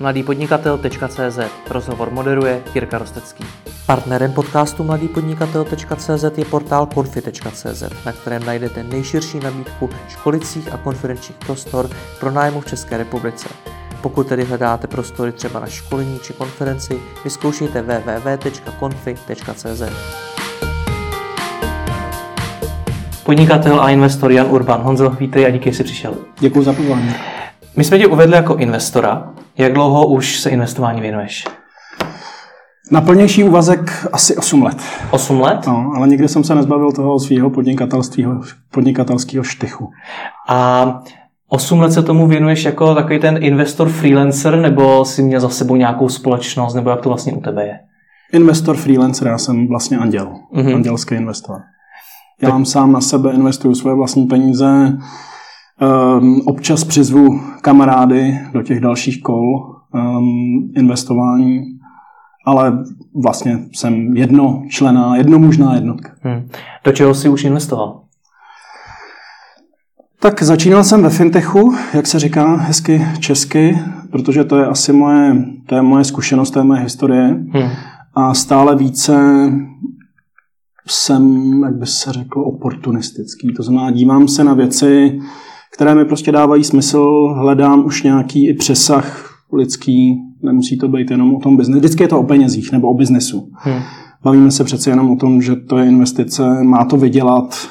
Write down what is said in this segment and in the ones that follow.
mladýpodnikatel.cz Rozhovor moderuje Jirka Rostecký. Partnerem podcastu mladýpodnikatel.cz je portál konfi.cz, na kterém najdete nejširší nabídku školicích a konferenčních prostor pro nájmu v České republice. Pokud tedy hledáte prostory třeba na školení či konferenci, vyzkoušejte www.konfi.cz. Podnikatel a investor Jan Urban. Honzo, vítej a díky, že jsi přišel. Děkuji za pozvání. My jsme tě uvedli jako investora. Jak dlouho už se investování věnuješ? Na plnější úvazek asi 8 let. 8 let? No, ale nikdy jsem se nezbavil toho svého podnikatelského štychu. A 8 let se tomu věnuješ jako takový ten investor freelancer, nebo jsi měl za sebou nějakou společnost, nebo jak to vlastně u tebe je? Investor freelancer, já jsem vlastně anděl, mm-hmm. andělský investor. Já tak... sám na sebe investuju svoje vlastní peníze, um, občas přizvu kamarády do těch dalších kol um, investování, ale vlastně jsem jedno člená, jednomužná jednotka. Hmm. Do čeho jsi už investoval? Tak začínal jsem ve fintechu, jak se říká hezky česky, protože to je asi moje, to je moje zkušenost, to je moje historie. Hmm. A stále více jsem, jak by se řekl, oportunistický. To znamená, dívám se na věci, které mi prostě dávají smysl, hledám už nějaký i přesah lidský, nemusí to být jenom o tom biznesu. Vždycky je to o penězích nebo o biznesu. Hmm. Bavíme se přece jenom o tom, že to je investice, má to vydělat,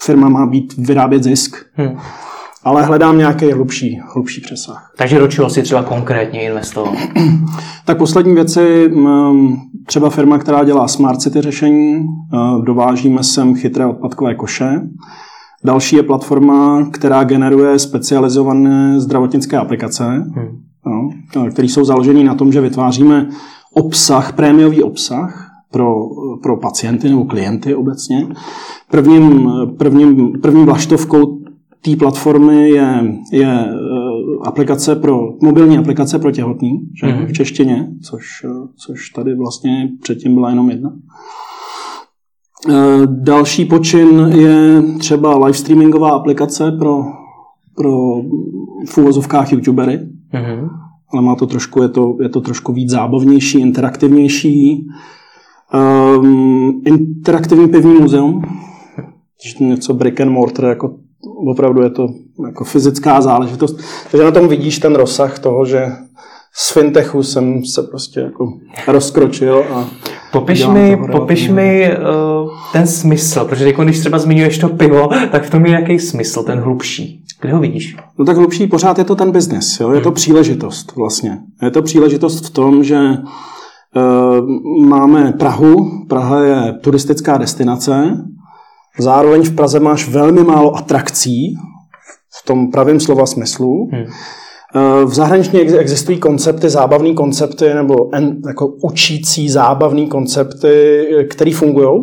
firma má být vyrábět zisk. Hmm. Ale hledám nějaký hlubší, hlubší přesah. Takže do čeho si třeba konkrétně investoval? tak poslední věci, třeba firma, která dělá smart city řešení, eh, dovážíme sem chytré odpadkové koše. Další je platforma, která generuje specializované zdravotnické aplikace, hmm. no, které jsou založené na tom, že vytváříme obsah, prémiový obsah pro, pro pacienty nebo klienty obecně. Prvním, prvním, první vlaštovkou té platformy je, je eh, aplikace pro, mobilní aplikace pro těhotný, že, mm-hmm. v češtině, což, což tady vlastně předtím byla jenom jedna. Eh, další počin je třeba live streamingová aplikace pro, pro v úvozovkách youtubery. Mm-hmm. Ale má to trošku, je to, je to trošku víc zábavnější, interaktivnější. Um, interaktivní pivní muzeum, něco brick and mortar, jako opravdu je to jako fyzická záležitost. Takže na tom vidíš ten rozsah toho, že z fintechu jsem se prostě jako rozkročil a Popiš mi, popiš mi uh, ten smysl, protože jako když třeba zmiňuješ to pivo, tak v tom je jaký smysl, ten hlubší. Kde ho vidíš? No tak hlubší pořád je to ten biznis, jo? je to hmm. příležitost vlastně. Je to příležitost v tom, že uh, máme Prahu, Praha je turistická destinace, zároveň v Praze máš velmi málo atrakcí, v tom pravém slova smyslu. Hmm. Eh, v zahraničí existují koncepty, zábavné koncepty nebo en, jako učící zábavné koncepty, které fungují.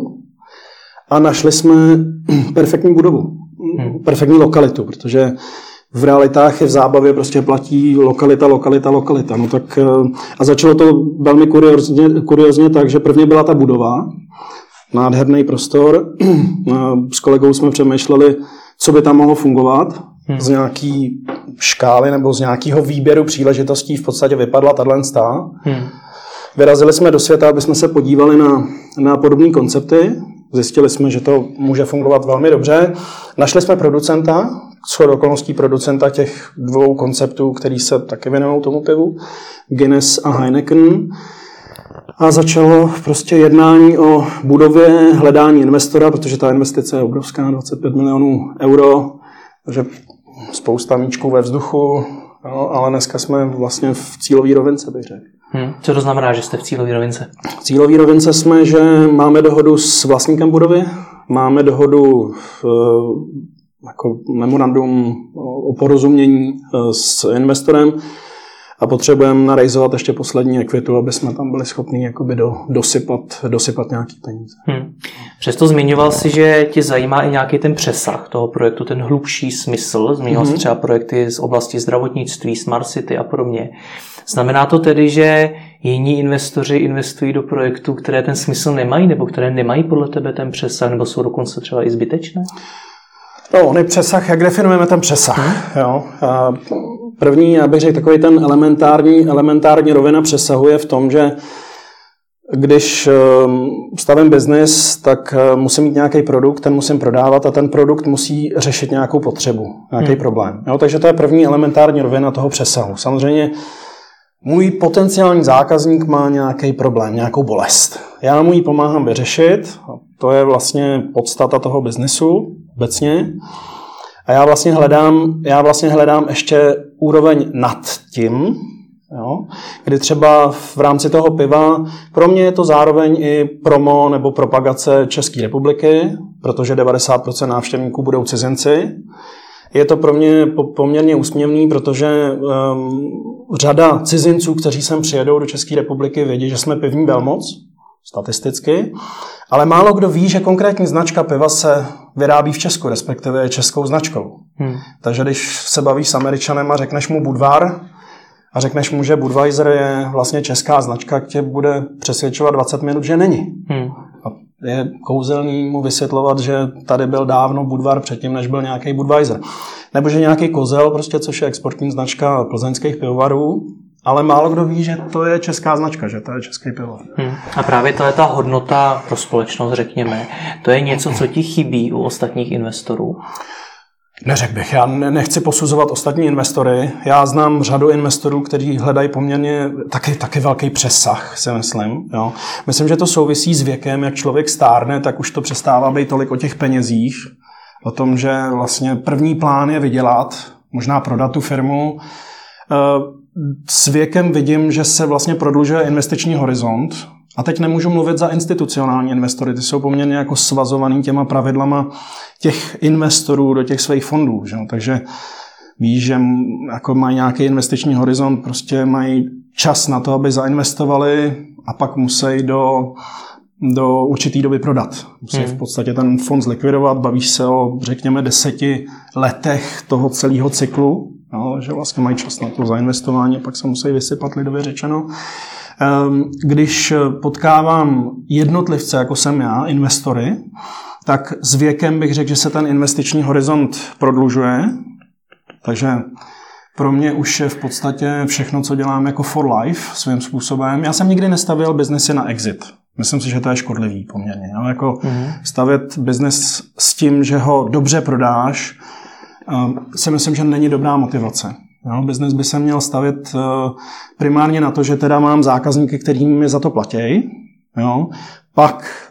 A našli jsme perfektní budovu, hmm. perfektní lokalitu, protože v realitách i v zábavě prostě platí lokalita, lokalita, lokalita. No tak, eh, a začalo to velmi kuriozně, kuriozně tak, že prvně byla ta budova, nádherný prostor. S kolegou jsme přemýšleli, co by tam mohlo fungovat hmm. z nějaký škály nebo z nějakého výběru příležitostí v podstatě vypadla tato hmm. Vyrazili jsme do světa, aby jsme se podívali na, na podobné koncepty. Zjistili jsme, že to může fungovat velmi dobře. Našli jsme producenta, shodou okolností producenta těch dvou konceptů, který se taky věnují tomu pivu, Guinness a Heineken. A začalo prostě jednání o budově, hledání investora, protože ta investice je obrovská, 25 milionů euro, takže spousta míčků ve vzduchu, no, ale dneska jsme vlastně v cílové rovince, bych řekl. Hmm. Co to znamená, že jste v cílové rovince? V cílové rovince jsme, že máme dohodu s vlastníkem budovy, máme dohodu v, jako memorandum o porozumění eh, s investorem, a potřebujeme narejzovat ještě poslední ekvitu, aby jsme tam byli schopni jakoby do, dosypat, dosypat nějaký peníze. Hmm. Přesto zmiňoval si, že tě zajímá i nějaký ten přesah toho projektu, ten hlubší smysl. Zmiňoval hmm. si třeba projekty z oblasti zdravotnictví, smart city a podobně. Znamená to tedy, že jiní investoři investují do projektů, které ten smysl nemají, nebo které nemají podle tebe ten přesah, nebo jsou dokonce třeba i zbytečné? No, on je přesah, jak definujeme ten přesah? Hmm. Jo? První, já bych řekl, takový ten elementární, elementární rovina přesahuje v tom, že když ehm, stavím biznis, tak eh, musím mít nějaký produkt, ten musím prodávat a ten produkt musí řešit nějakou potřebu, nějaký hmm. problém. Jo, takže to je první elementární rovina toho přesahu. Samozřejmě můj potenciální zákazník má nějaký problém, nějakou bolest. Já mu ji pomáhám vyřešit, to je vlastně podstata toho biznesu obecně. A já vlastně hledám, já vlastně hledám ještě úroveň nad tím, Jo? Kdy třeba v rámci toho piva, pro mě je to zároveň i promo nebo propagace České republiky, protože 90% návštěvníků budou cizinci. Je to pro mě poměrně úsměvný, protože um, řada cizinců, kteří sem přijedou do České republiky, vědí, že jsme pivní velmoc, statisticky, ale málo kdo ví, že konkrétní značka piva se vyrábí v Česku, respektive je českou značkou. Hmm. Takže když se bavíš s Američanem a řekneš mu Budvar, a řekneš mu, že Budweiser je vlastně česká značka, tě bude přesvědčovat 20 minut, že není. Hmm. A je kouzelný mu vysvětlovat, že tady byl dávno Budvar předtím, než byl nějaký Budweiser. Nebo že nějaký kozel, prostě, což je exportní značka plzeňských pivovarů, ale málo kdo ví, že to je česká značka, že to je český pivo. Hmm. A právě to je ta hodnota pro společnost, řekněme. To je něco, co ti chybí u ostatních investorů? Neřekl bych, já nechci posuzovat ostatní investory. Já znám řadu investorů, kteří hledají poměrně taky, taky velký přesah, si myslím. Jo. Myslím, že to souvisí s věkem, jak člověk stárne, tak už to přestává být tolik o těch penězích, o tom, že vlastně první plán je vydělat, možná prodat tu firmu. Eh, s věkem vidím, že se vlastně prodlužuje investiční horizont, a teď nemůžu mluvit za institucionální investory, ty jsou poměrně jako svazovaný těma pravidlama těch investorů do těch svých fondů. Že? Takže víš, že jako mají nějaký investiční horizont, prostě mají čas na to, aby zainvestovali a pak musí do, do určitý doby prodat. Musí hmm. v podstatě ten fond zlikvidovat, bavíš se o, řekněme, deseti letech toho celého cyklu, jo, že vlastně mají čas na to zainvestování a pak se musí vysypat lidově řečeno. Ehm, když potkávám jednotlivce, jako jsem já, investory, tak s věkem bych řekl, že se ten investiční horizont prodlužuje. Takže pro mě už je v podstatě všechno, co dělám jako for life svým způsobem. Já jsem nikdy nestavil biznesy na exit. Myslím si, že to je škodlivý poměrně. Jo? Jako mm-hmm. stavět biznes s tím, že ho dobře prodáš, ehm, si myslím, že není dobrá motivace. Jo, business by se měl stavit eh, primárně na to, že teda mám zákazníky, kterým mi za to platí, jo, pak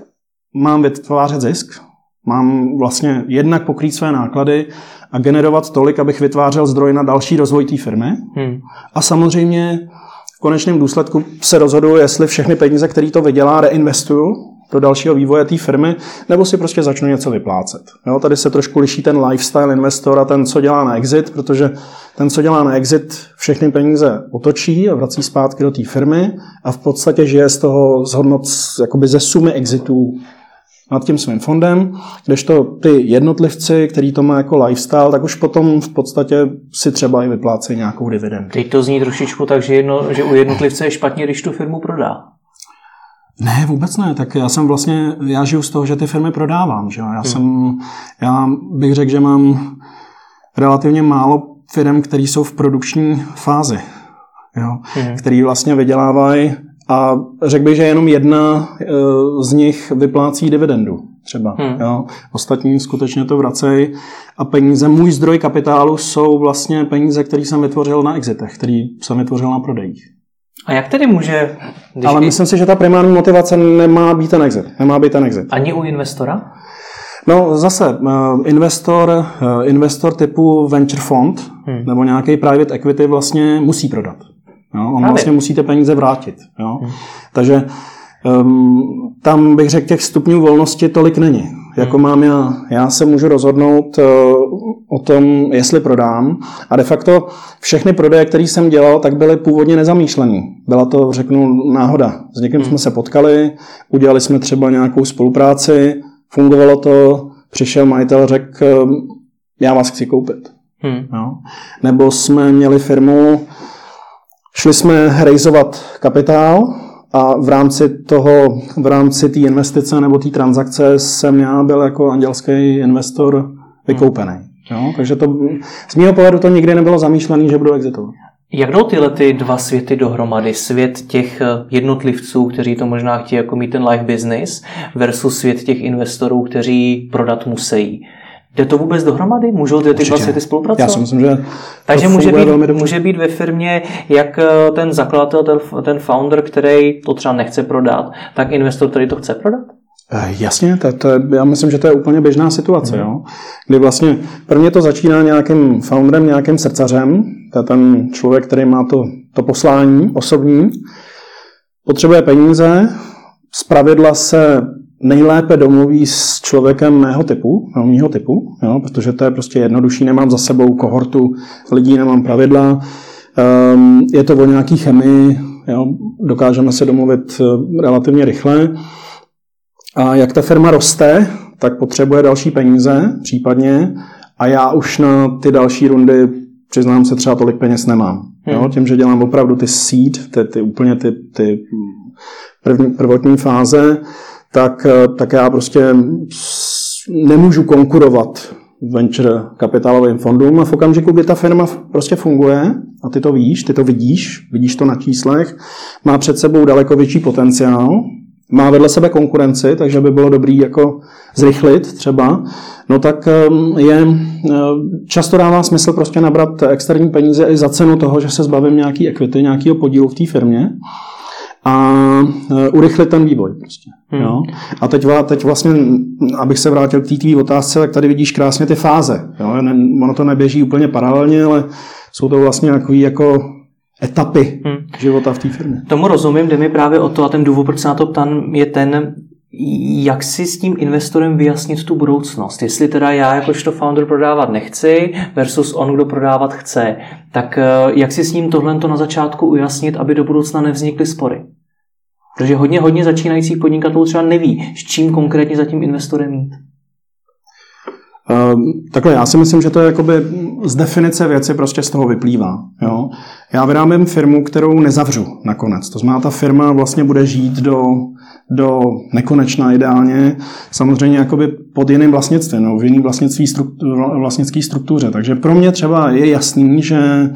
mám vytvářet zisk, mám vlastně jednak pokrýt své náklady a generovat tolik, abych vytvářel zdroj na další rozvoj té firmy. Hmm. A samozřejmě v konečném důsledku se rozhoduju, jestli všechny peníze, které to vydělá, reinvestuju do dalšího vývoje té firmy, nebo si prostě začnu něco vyplácet. Jo, tady se trošku liší ten lifestyle investor a ten, co dělá na exit, protože ten, co dělá na exit, všechny peníze otočí a vrací zpátky do té firmy a v podstatě žije z toho zhodnot jakoby ze sumy exitů nad tím svým fondem, kdežto ty jednotlivci, který to má jako lifestyle, tak už potom v podstatě si třeba i vyplácejí nějakou dividendu. Teď to zní trošičku tak, že, jedno, že u jednotlivce je špatně, když tu firmu prodá. Ne, vůbec ne. Tak já jsem vlastně, já žiju z toho, že ty firmy prodávám. Že? Já, hmm. jsem, já bych řekl, že mám relativně málo firm, které jsou v produkční fázi, jo? Hmm. který vlastně vydělávají a řekl bych, že jenom jedna eh, z nich vyplácí dividendu třeba. Hmm. Jo? Ostatní skutečně to vracejí a peníze, můj zdroj kapitálu jsou vlastně peníze, které jsem vytvořil na exitech, který jsem vytvořil na prodejích. A jak tedy může... Když Ale myslím si, že ta primární motivace nemá být ten exit. Nemá být ten exit. Ani u investora? No zase, eh, investor, eh, investor typu venture fund hmm. nebo nějaký private equity vlastně musí prodat. Jo? On vlastně musí ty peníze vrátit. Jo? Hmm. Takže um, tam bych řekl, těch stupňů volnosti tolik není. Jako hmm. mám já. Já se můžu rozhodnout uh, o tom, jestli prodám. A de facto všechny prodeje, které jsem dělal, tak byly původně nezamýšlené. Byla to, řeknu, náhoda. S někým hmm. jsme se potkali, udělali jsme třeba nějakou spolupráci, fungovalo to, přišel majitel, řekl, ehm, já vás chci koupit. Hmm. Jo? Nebo jsme měli firmu, šli jsme rejzovat kapitál a v rámci toho, v rámci té investice nebo té transakce jsem já byl jako andělský investor vykoupený. Jo? Takže to, z mého pohledu to nikdy nebylo zamýšlené, že budu exitovat. Jak jdou tyhle ty dva světy dohromady? Svět těch eh, jednotlivců, kteří to možná chtějí jako mít ten life business versus svět těch investorů, kteří prodat musí. Jde to vůbec dohromady? Můžou ty, ty dva světy spolupracovat? Já si myslím, že Takže může být, může být ve firmě jak eh, ten zakladatel, ten, ten founder, který to třeba nechce prodat, tak investor, který to chce prodat? Eh, jasně, to, to je, já myslím, že to je úplně běžná situace, mm. jo? kdy vlastně prvně to začíná nějakým founderem, nějakým srdcařem, to je ten člověk, který má to, to poslání osobní, potřebuje peníze, z pravidla se nejlépe domluví s člověkem mého typu, mého typu, jo, protože to je prostě jednodušší, nemám za sebou kohortu lidí, nemám pravidla, um, je to o nějaký chemii, jo, dokážeme se domluvit eh, relativně rychle. A jak ta firma roste, tak potřebuje další peníze případně a já už na ty další rundy přiznám se třeba tolik peněz nemám. Hmm. Jo, tím, že dělám opravdu ty seed, ty, ty úplně ty, ty první, prvotní fáze, tak, eh, tak já prostě nemůžu konkurovat venture kapitálovým fondům a v okamžiku, kdy ta firma prostě funguje a ty to víš, ty to vidíš, vidíš to na číslech, má před sebou daleko větší potenciál, má vedle sebe konkurenci, takže by bylo dobrý jako zrychlit třeba, no tak ehm, je, eh, často dává smysl prostě nabrat externí peníze i za cenu toho, že se zbavím nějaký equity, nějakého podílu v té firmě a e, urychlit ten vývoj. Prostě, hmm. jo? A teď, teď vlastně, abych se vrátil k té tvý otázce, tak tady vidíš krásně ty fáze. Jo? Ono to neběží úplně paralelně, ale jsou to vlastně takový jako etapy hmm. života v té firmě. Tomu rozumím, jde mi právě o to a ten důvod, proč se na to ptám, je ten, jak si s tím investorem vyjasnit tu budoucnost? Jestli teda já jakožto founder prodávat nechci versus on, kdo prodávat chce, tak e, jak si s ním tohle na začátku ujasnit, aby do budoucna nevznikly spory? Protože hodně, hodně začínajících podnikatelů třeba neví, s čím konkrétně za tím investorem mít. Um, takhle, já si myslím, že to je jakoby z definice věci prostě z toho vyplývá. Jo? Já vyrábím firmu, kterou nezavřu nakonec. To znamená, ta firma vlastně bude žít do, do nekonečna ideálně, samozřejmě jakoby pod jiným vlastnictvím, no, v jiný vlastnictví struktu, vlastnický struktuře. Takže pro mě třeba je jasný, že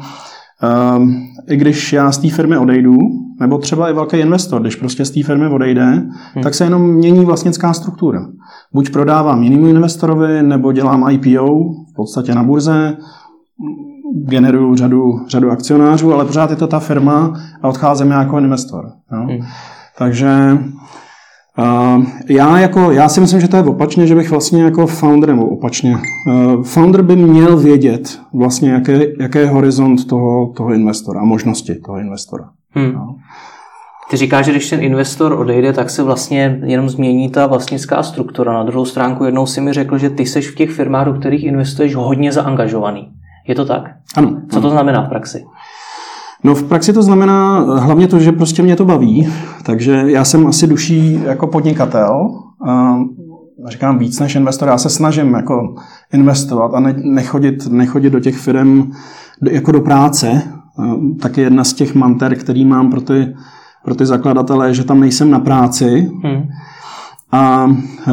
um, i když já z té firmy odejdu, nebo třeba i velký investor, když prostě z té firmy odejde, hmm. tak se jenom mění vlastnická struktura. Buď prodávám jinému investorovi, nebo dělám IPO v podstatě na burze, generuju řadu, řadu akcionářů, ale pořád je to ta firma a odcházím jako investor. Jo? Hmm. Takže uh, já, jako, já si myslím, že to je opačně, že bych vlastně jako founder, nebo opačně, uh, founder by měl vědět vlastně, jaké, jaký je horizont toho, toho investora a možnosti toho investora. Hmm. No. Ty říkáš, že když ten investor odejde, tak se vlastně jenom změní ta vlastnická struktura. Na druhou stránku jednou si mi řekl, že ty seš v těch firmách, do kterých investuješ, hodně zaangažovaný. Je to tak? Ano. Co to znamená v praxi? No v praxi to znamená hlavně to, že prostě mě to baví, takže já jsem asi duší jako podnikatel, a říkám víc než investor, já se snažím jako investovat a ne, nechodit, nechodit do těch firm jako do práce, taky jedna z těch manter, který mám pro ty, pro ty zakladatele, že tam nejsem na práci. Hmm. A e,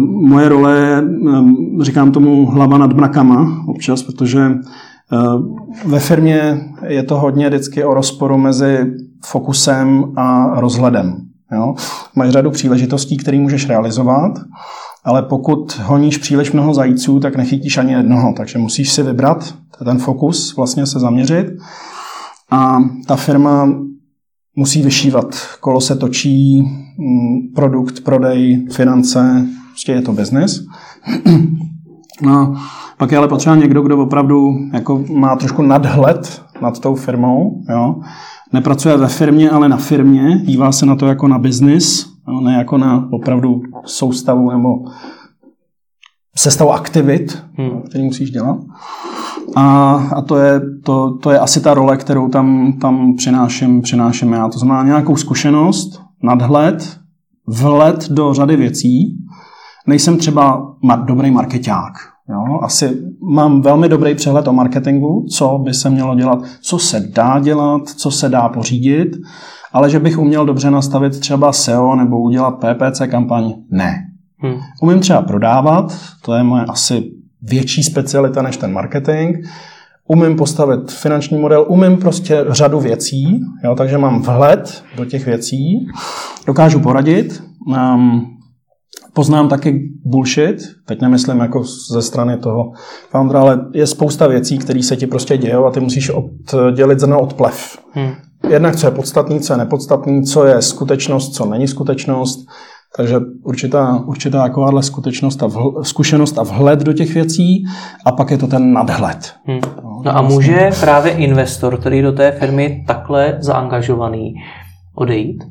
moje role je, e, říkám tomu, hlava nad mrakama občas, protože ve firmě je to hodně vždycky o rozporu mezi fokusem a rozhledem. Jo? Máš řadu příležitostí, které můžeš realizovat, ale pokud honíš příliš mnoho zajíců, tak nechytíš ani jednoho, takže musíš si vybrat ten fokus, vlastně se zaměřit a ta firma musí vyšívat. Kolo se točí, mm, produkt, prodej, finance, prostě je to biznis. No, pak je ale potřeba někdo, kdo opravdu jako má trošku nadhled nad tou firmou. Jo? Nepracuje ve firmě, ale na firmě. Dívá se na to jako na biznis, ne jako na opravdu soustavu nebo sestavu aktivit, hmm. který musíš dělat. A, a to, je, to, to je asi ta role, kterou tam, tam přináším, přináším já. To znamená nějakou zkušenost, nadhled, vhled do řady věcí. Nejsem třeba mar- dobrý marketák. Jo? Asi mám velmi dobrý přehled o marketingu, co by se mělo dělat, co se dá dělat, co se dá pořídit, ale že bych uměl dobře nastavit třeba SEO nebo udělat PPC kampaň, ne. Hmm. Umím třeba prodávat, to je moje asi větší specialita než ten marketing. Umím postavit finanční model, umím prostě řadu věcí, jo, takže mám vhled do těch věcí, dokážu poradit, um, poznám taky bullshit, teď nemyslím jako ze strany toho foundera, ale je spousta věcí, které se ti prostě dějou a ty musíš oddělit zrno od plev. Hmm. Jednak, co je podstatný, co je nepodstatný, co je skutečnost, co není skutečnost. Takže určitá, určitá takováhle skutečnost a vhl, zkušenost a vhled do těch věcí a pak je to ten nadhled. Hmm. No, no a může právě investor, který do té firmy takhle zaangažovaný, odejít?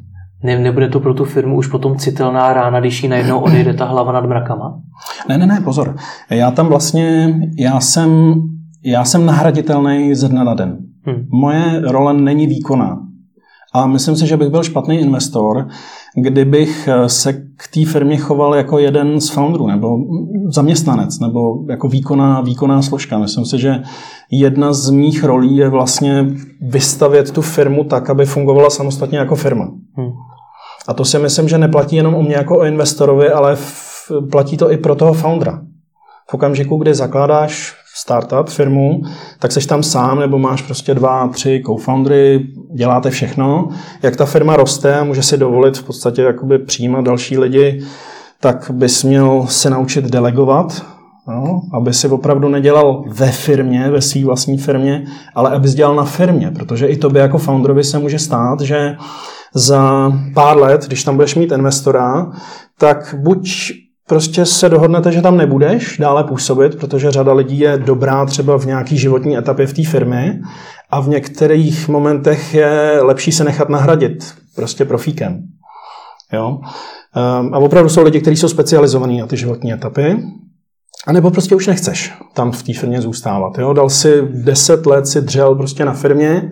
Ne, nebude to pro tu firmu už potom citelná rána, když jí najednou odejde ta hlava nad mrakama? Ne, ne, ne, pozor. Já tam vlastně, já jsem, já jsem nahraditelný ze dne na den. Hmm. Moje role není výkonná. A myslím si, že bych byl špatný investor, kdybych se k té firmě choval jako jeden z founderů, nebo zaměstnanec, nebo jako výkonná, výkonná složka. Myslím si, že jedna z mých rolí je vlastně vystavět tu firmu tak, aby fungovala samostatně jako firma. Hmm. A to si myslím, že neplatí jenom o mě jako o investorovi, ale v, platí to i pro toho foundera. V okamžiku, kdy zakládáš startup, firmu, tak seš tam sám nebo máš prostě dva, tři co-foundry, děláte všechno. Jak ta firma roste a může si dovolit v podstatě jakoby přijímat další lidi, tak bys měl se naučit delegovat, no, aby si opravdu nedělal ve firmě, ve své vlastní firmě, ale abys dělal na firmě, protože i tobě jako founderovi se může stát, že za pár let, když tam budeš mít investora, tak buď prostě se dohodnete, že tam nebudeš dále působit, protože řada lidí je dobrá třeba v nějaký životní etapě v té firmě a v některých momentech je lepší se nechat nahradit prostě profíkem. Jo? Ehm, a opravdu jsou lidi, kteří jsou specializovaní na ty životní etapy, a nebo prostě už nechceš tam v té firmě zůstávat. Jo? Dal si deset let, si dřel prostě na firmě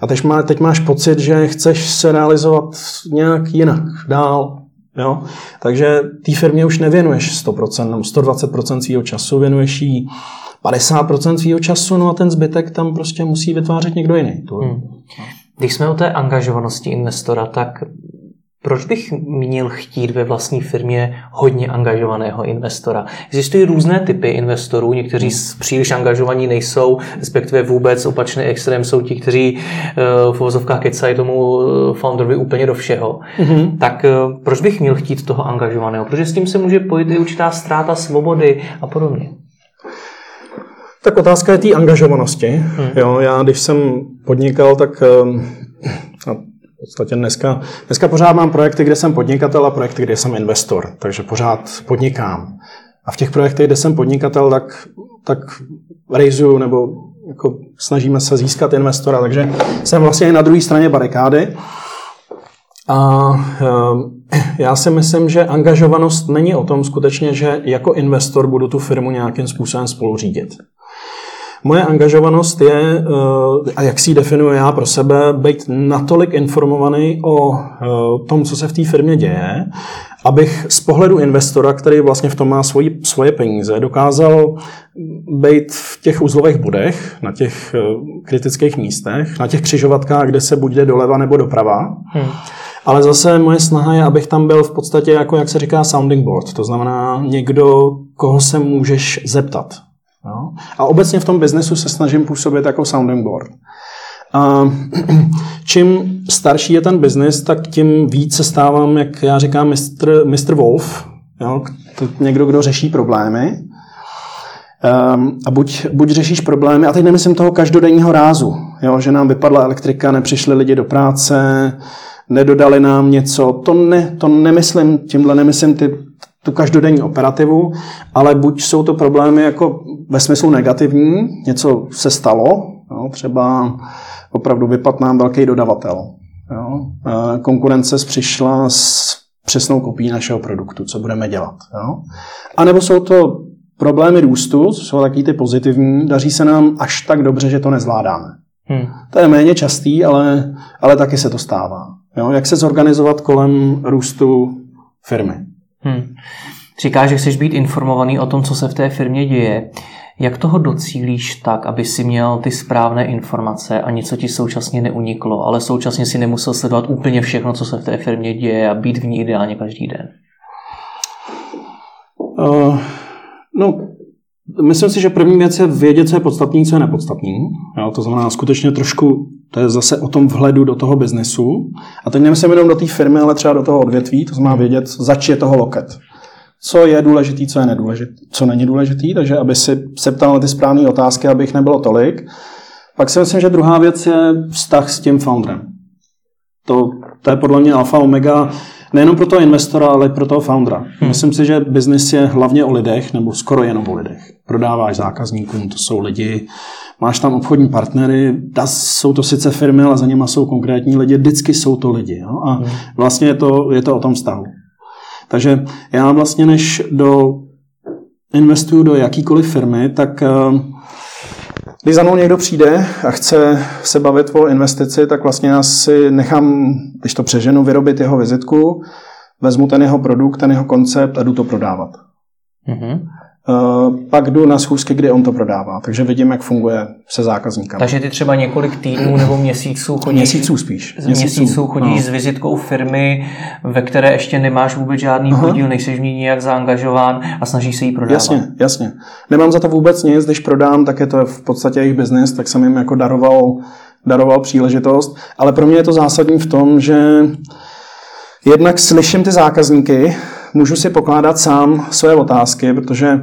a teď, má, teď máš pocit, že chceš se realizovat nějak jinak, dál. Jo? Takže té firmě už nevěnuješ 100% nebo 120% svého času, věnuješ jí 50% svého času, no a ten zbytek tam prostě musí vytvářet někdo jiný. Hmm. Když jsme o té angažovanosti investora, tak proč bych měl chtít ve vlastní firmě hodně angažovaného investora? Existují různé typy investorů, někteří příliš angažovaní nejsou, respektive vůbec opačný extrém jsou ti, kteří eh, v vozovkách kecají tomu eh, founderovi úplně do všeho. Mm-hmm. Tak eh, proč bych měl chtít toho angažovaného? Protože s tím se může pojít i určitá ztráta svobody a podobně. Tak otázka je té angažovanosti. Hmm. Jo, já když jsem podnikal, tak v podstatě dneska, dneska pořád mám projekty, kde jsem podnikatel a projekty, kde jsem investor, takže pořád podnikám. A v těch projektech, kde jsem podnikatel, tak, tak rejzuju nebo jako snažíme se získat investora, takže jsem vlastně na druhé straně barikády. A eh, já si myslím, že angažovanost není o tom skutečně, že jako investor budu tu firmu nějakým způsobem spoluřídit. Moje angažovanost je, eh, a jak si ji definuji já pro sebe, být natolik informovaný o eh, tom, co se v té firmě děje, abych z pohledu investora, který vlastně v tom má svoji, svoje peníze, dokázal být v těch uzlových bodech, na těch eh, kritických místech, na těch křižovatkách, kde se buď jde doleva nebo doprava. Hmm. Ale zase moje snaha je, abych tam byl v podstatě, jako jak se říká, sounding board. To znamená někdo, koho se můžeš zeptat. Jo? A obecně v tom biznesu se snažím působit jako sounding board. A čím starší je ten biznis, tak tím víc se stávám, jak já říkám, Mr. Mr. Wolf, jo? někdo, kdo řeší problémy. Um, a buď, buď řešíš problémy, a teď nemyslím toho každodenního rázu, jo? že nám vypadla elektrika, nepřišli lidi do práce, nedodali nám něco, to, ne, to nemyslím, tímhle nemyslím ty tu každodenní operativu, ale buď jsou to problémy jako ve smyslu negativní, něco se stalo, jo, třeba opravdu vypadl nám velký dodavatel. Jo. Konkurence přišla s přesnou kopií našeho produktu, co budeme dělat. Jo. A nebo jsou to problémy růstu, co jsou taky ty pozitivní, daří se nám až tak dobře, že to nezvládáme. Hmm. To je méně častý, ale, ale taky se to stává. Jo. Jak se zorganizovat kolem růstu firmy. Hmm. Říkáš, že chceš být informovaný o tom, co se v té firmě děje. Jak toho docílíš tak, aby si měl ty správné informace a něco ti současně neuniklo, ale současně si nemusel sledovat úplně všechno, co se v té firmě děje a být v ní ideálně každý den? Uh, no, Myslím si, že první věc je vědět, co je podstatný, co je nepodstatný. Jo, to znamená skutečně trošku, to je zase o tom vhledu do toho biznesu. A teď nemyslím jenom do té firmy, ale třeba do toho odvětví, to znamená vědět, zač je toho loket. Co je důležitý, co je nedůležitý, co není důležitý, takže aby si se ptal na ty správné otázky, abych nebylo tolik. Pak si myslím, že druhá věc je vztah s tím founderem. To, to je podle mě alfa omega nejenom pro toho investora, ale i pro toho foundera. Hmm. Myslím si, že biznis je hlavně o lidech, nebo skoro jenom o lidech. Prodáváš zákazníkům, to jsou lidi, máš tam obchodní partnery, jsou to sice firmy, ale za nimi jsou konkrétní lidi, vždycky jsou to lidi. Jo? A hmm. vlastně je to, je to o tom vztahu. Takže já vlastně, než do investuju do jakýkoliv firmy, tak eh, když za mnou někdo přijde a chce se bavit o investici, tak vlastně já si nechám, když to přeženu, vyrobit jeho vizitku, vezmu ten jeho produkt, ten jeho koncept a jdu to prodávat. Mm-hmm. Uh, pak jdu na schůzky, kdy on to prodává, takže vidím, jak funguje se zákazníkem. Takže ty třeba několik týdnů nebo měsíců chodíš, měsíců spíš. Měsíců, měsíců chodíš no. s vizitkou firmy, ve které ještě nemáš vůbec žádný Aha. podíl, nejsi v ní nějak zaangažován a snažíš se jí prodávat. Jasně, jasně. Nemám za to vůbec nic, když prodám, tak je to v podstatě jejich biznis, tak jsem jim jako daroval, daroval příležitost, ale pro mě je to zásadní v tom, že jednak slyším ty zákazníky, můžu si pokládat sám své otázky, protože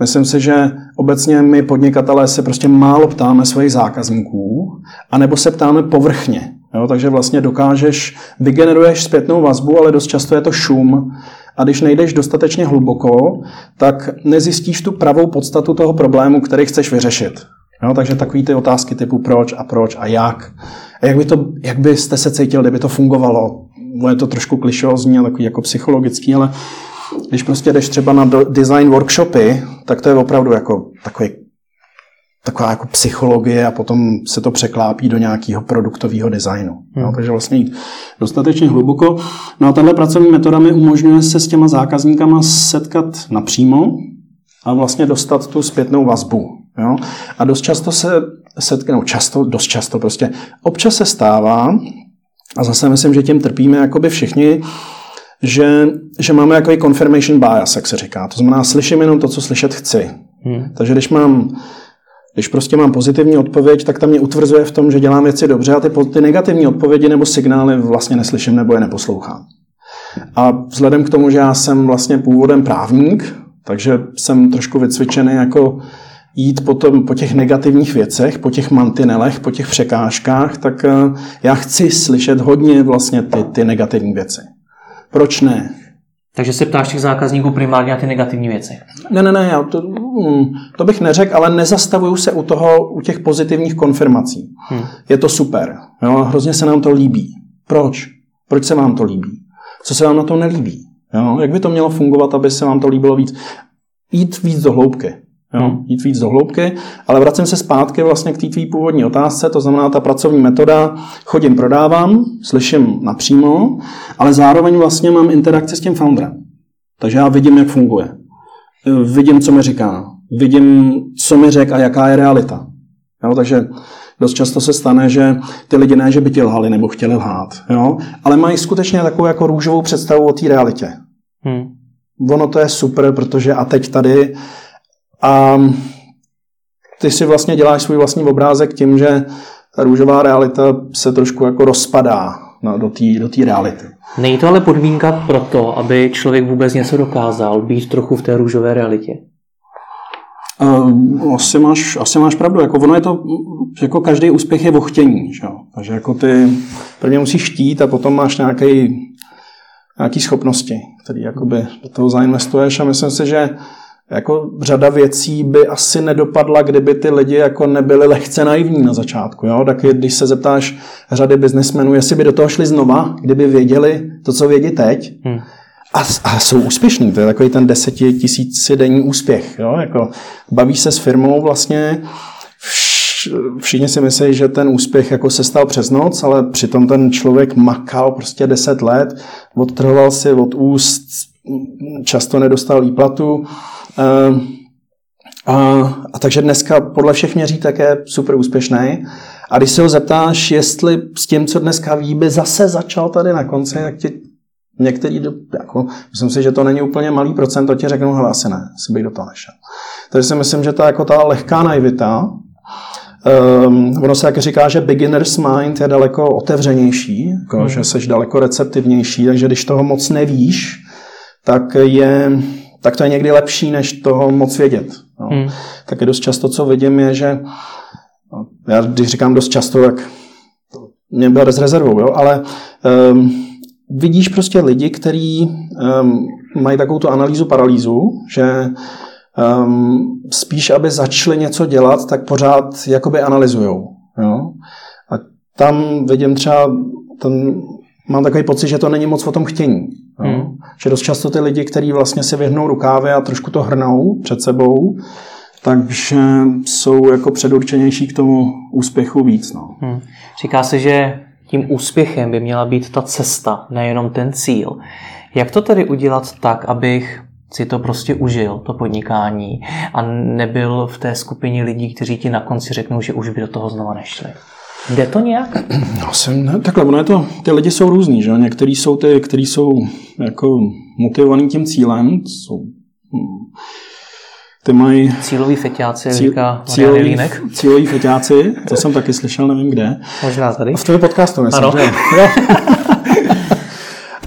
myslím si, že obecně my podnikatelé se prostě málo ptáme svých zákazníků, anebo se ptáme povrchně. Jo, takže vlastně dokážeš, vygeneruješ zpětnou vazbu, ale dost často je to šum. A když nejdeš dostatečně hluboko, tak nezjistíš tu pravou podstatu toho problému, který chceš vyřešit. Jo, takže takový ty otázky typu proč a proč a jak. A jak, by to, jak byste se cítil, kdyby to fungovalo? Je to trošku klišozní a takový jako psychologický, ale když prostě jdeš třeba na design workshopy, tak to je opravdu jako takový, taková jako psychologie a potom se to překlápí do nějakého produktového designu. Hmm. No, takže vlastně jít dostatečně hluboko. No a tahle pracovní metoda mi umožňuje se s těma zákazníkama setkat napřímo a vlastně dostat tu zpětnou vazbu. Jo? A dost často se setknou, často, dost často prostě, občas se stává, a zase myslím, že tím trpíme jakoby všichni, že, že máme jako confirmation bias, jak se říká. To znamená, slyším jenom to, co slyšet chci. Hmm. Takže když mám když prostě mám pozitivní odpověď, tak ta mě utvrzuje v tom, že dělám věci dobře a ty, ty negativní odpovědi nebo signály vlastně neslyším nebo je neposlouchám. A vzhledem k tomu, že já jsem vlastně původem právník, takže jsem trošku vycvičený jako jít potom po těch negativních věcech, po těch mantinelech, po těch překážkách, tak eh, já chci slyšet hodně vlastně ty, ty negativní věci. Proč ne? Takže se ptáš těch zákazníků primárně na ty negativní věci. Ne, ne, ne, já to, hm, to bych neřekl, ale nezastavuju se u toho, u těch pozitivních konfirmací. Hmm. Je to super. Jo, hrozně se nám to líbí. Proč? Proč se vám to líbí? Co se vám na to nelíbí? Jo, jak by to mělo fungovat, aby se vám to líbilo víc? Jít víc do hloubky. Jo, jít víc do hloubky, ale vracím se zpátky vlastně k té tvý původní otázce, to znamená ta pracovní metoda, chodím, prodávám, slyším napřímo, ale zároveň vlastně mám interakci s tím founderem. Takže já vidím, jak funguje. Vidím, co mi říká. Vidím, co mi řek a jaká je realita. Jo, takže dost často se stane, že ty lidi ne, že by ti lhali nebo chtěli lhát, jo, ale mají skutečně takovou jako růžovou představu o té realitě. Hmm. Ono to je super, protože a teď tady a ty si vlastně děláš svůj vlastní obrázek tím, že ta růžová realita se trošku jako rozpadá no, do té do reality. Není to ale podmínka pro to, aby člověk vůbec něco dokázal, být trochu v té růžové realitě? Uh, asi, máš, asi máš pravdu. Jako ono je to, jako každý úspěch je vochtění. Že? Takže jako ty prvně musíš štít a potom máš nějaký, nějaký schopnosti, které jakoby do toho zainvestuješ a myslím si, že jako řada věcí by asi nedopadla, kdyby ty lidi jako nebyli lehce naivní na začátku. Jo? Tak když se zeptáš řady biznesmenů, jestli by do toho šli znova, kdyby věděli to, co vědí teď, hmm. a, a jsou úspěšní. To je takový ten denní úspěch. Jo? Jako, bavíš se s firmou vlastně, všichni si myslí, že ten úspěch jako se stal přes noc, ale přitom ten člověk makal prostě deset let, odtrhoval si od úst, často nedostal výplatu, a, a takže dneska podle všech měřítek je super úspěšný. A když se ho zeptáš, jestli s tím, co dneska ví, by zase začal tady na konci, tak ti Některý, jako, myslím si, že to není úplně malý procent, to ti řeknou, hele, asi ne, si bych do toho nešel. Takže si myslím, že ta, jako ta lehká naivita, Um, ono se jak říká, že beginner's mind je daleko otevřenější, jako, hmm. že jsi daleko receptivnější, takže když toho moc nevíš, tak, je, tak to je někdy lepší, než toho moc vědět. No. Hmm. je dost často, co vidím, je, že no, já když říkám dost často, tak mě byl s rezervou, jo, ale um, vidíš prostě lidi, kteří um, mají takovou tu analýzu paralýzu, že um, spíš, aby začali něco dělat, tak pořád jakoby analyzujou. Jo? A tam vidím třeba, ten, mám takový pocit, že to není moc o tom chtění. Jo? Hmm. Že dost často ty lidi, kteří vlastně si vyhnou rukávy a trošku to hrnou před sebou, takže jsou jako předurčenější k tomu úspěchu víc. No. Hmm. Říká se, že tím úspěchem by měla být ta cesta, nejenom ten cíl. Jak to tedy udělat tak, abych si to prostě užil, to podnikání a nebyl v té skupině lidí, kteří ti na konci řeknou, že už by do toho znova nešli. Jde to nějak? No, jsem, ne, takhle, ono je to, ty lidi jsou různí, že Některý jsou ty, kteří jsou jako motivovaný tím cílem, jsou, hm, ty mají... Cílový feťáci, cíl, říká cílový, Línek. Cílový feťáci, to jsem taky slyšel, nevím kde. Možná tady. v tvém podcastu, myslím, ano. že?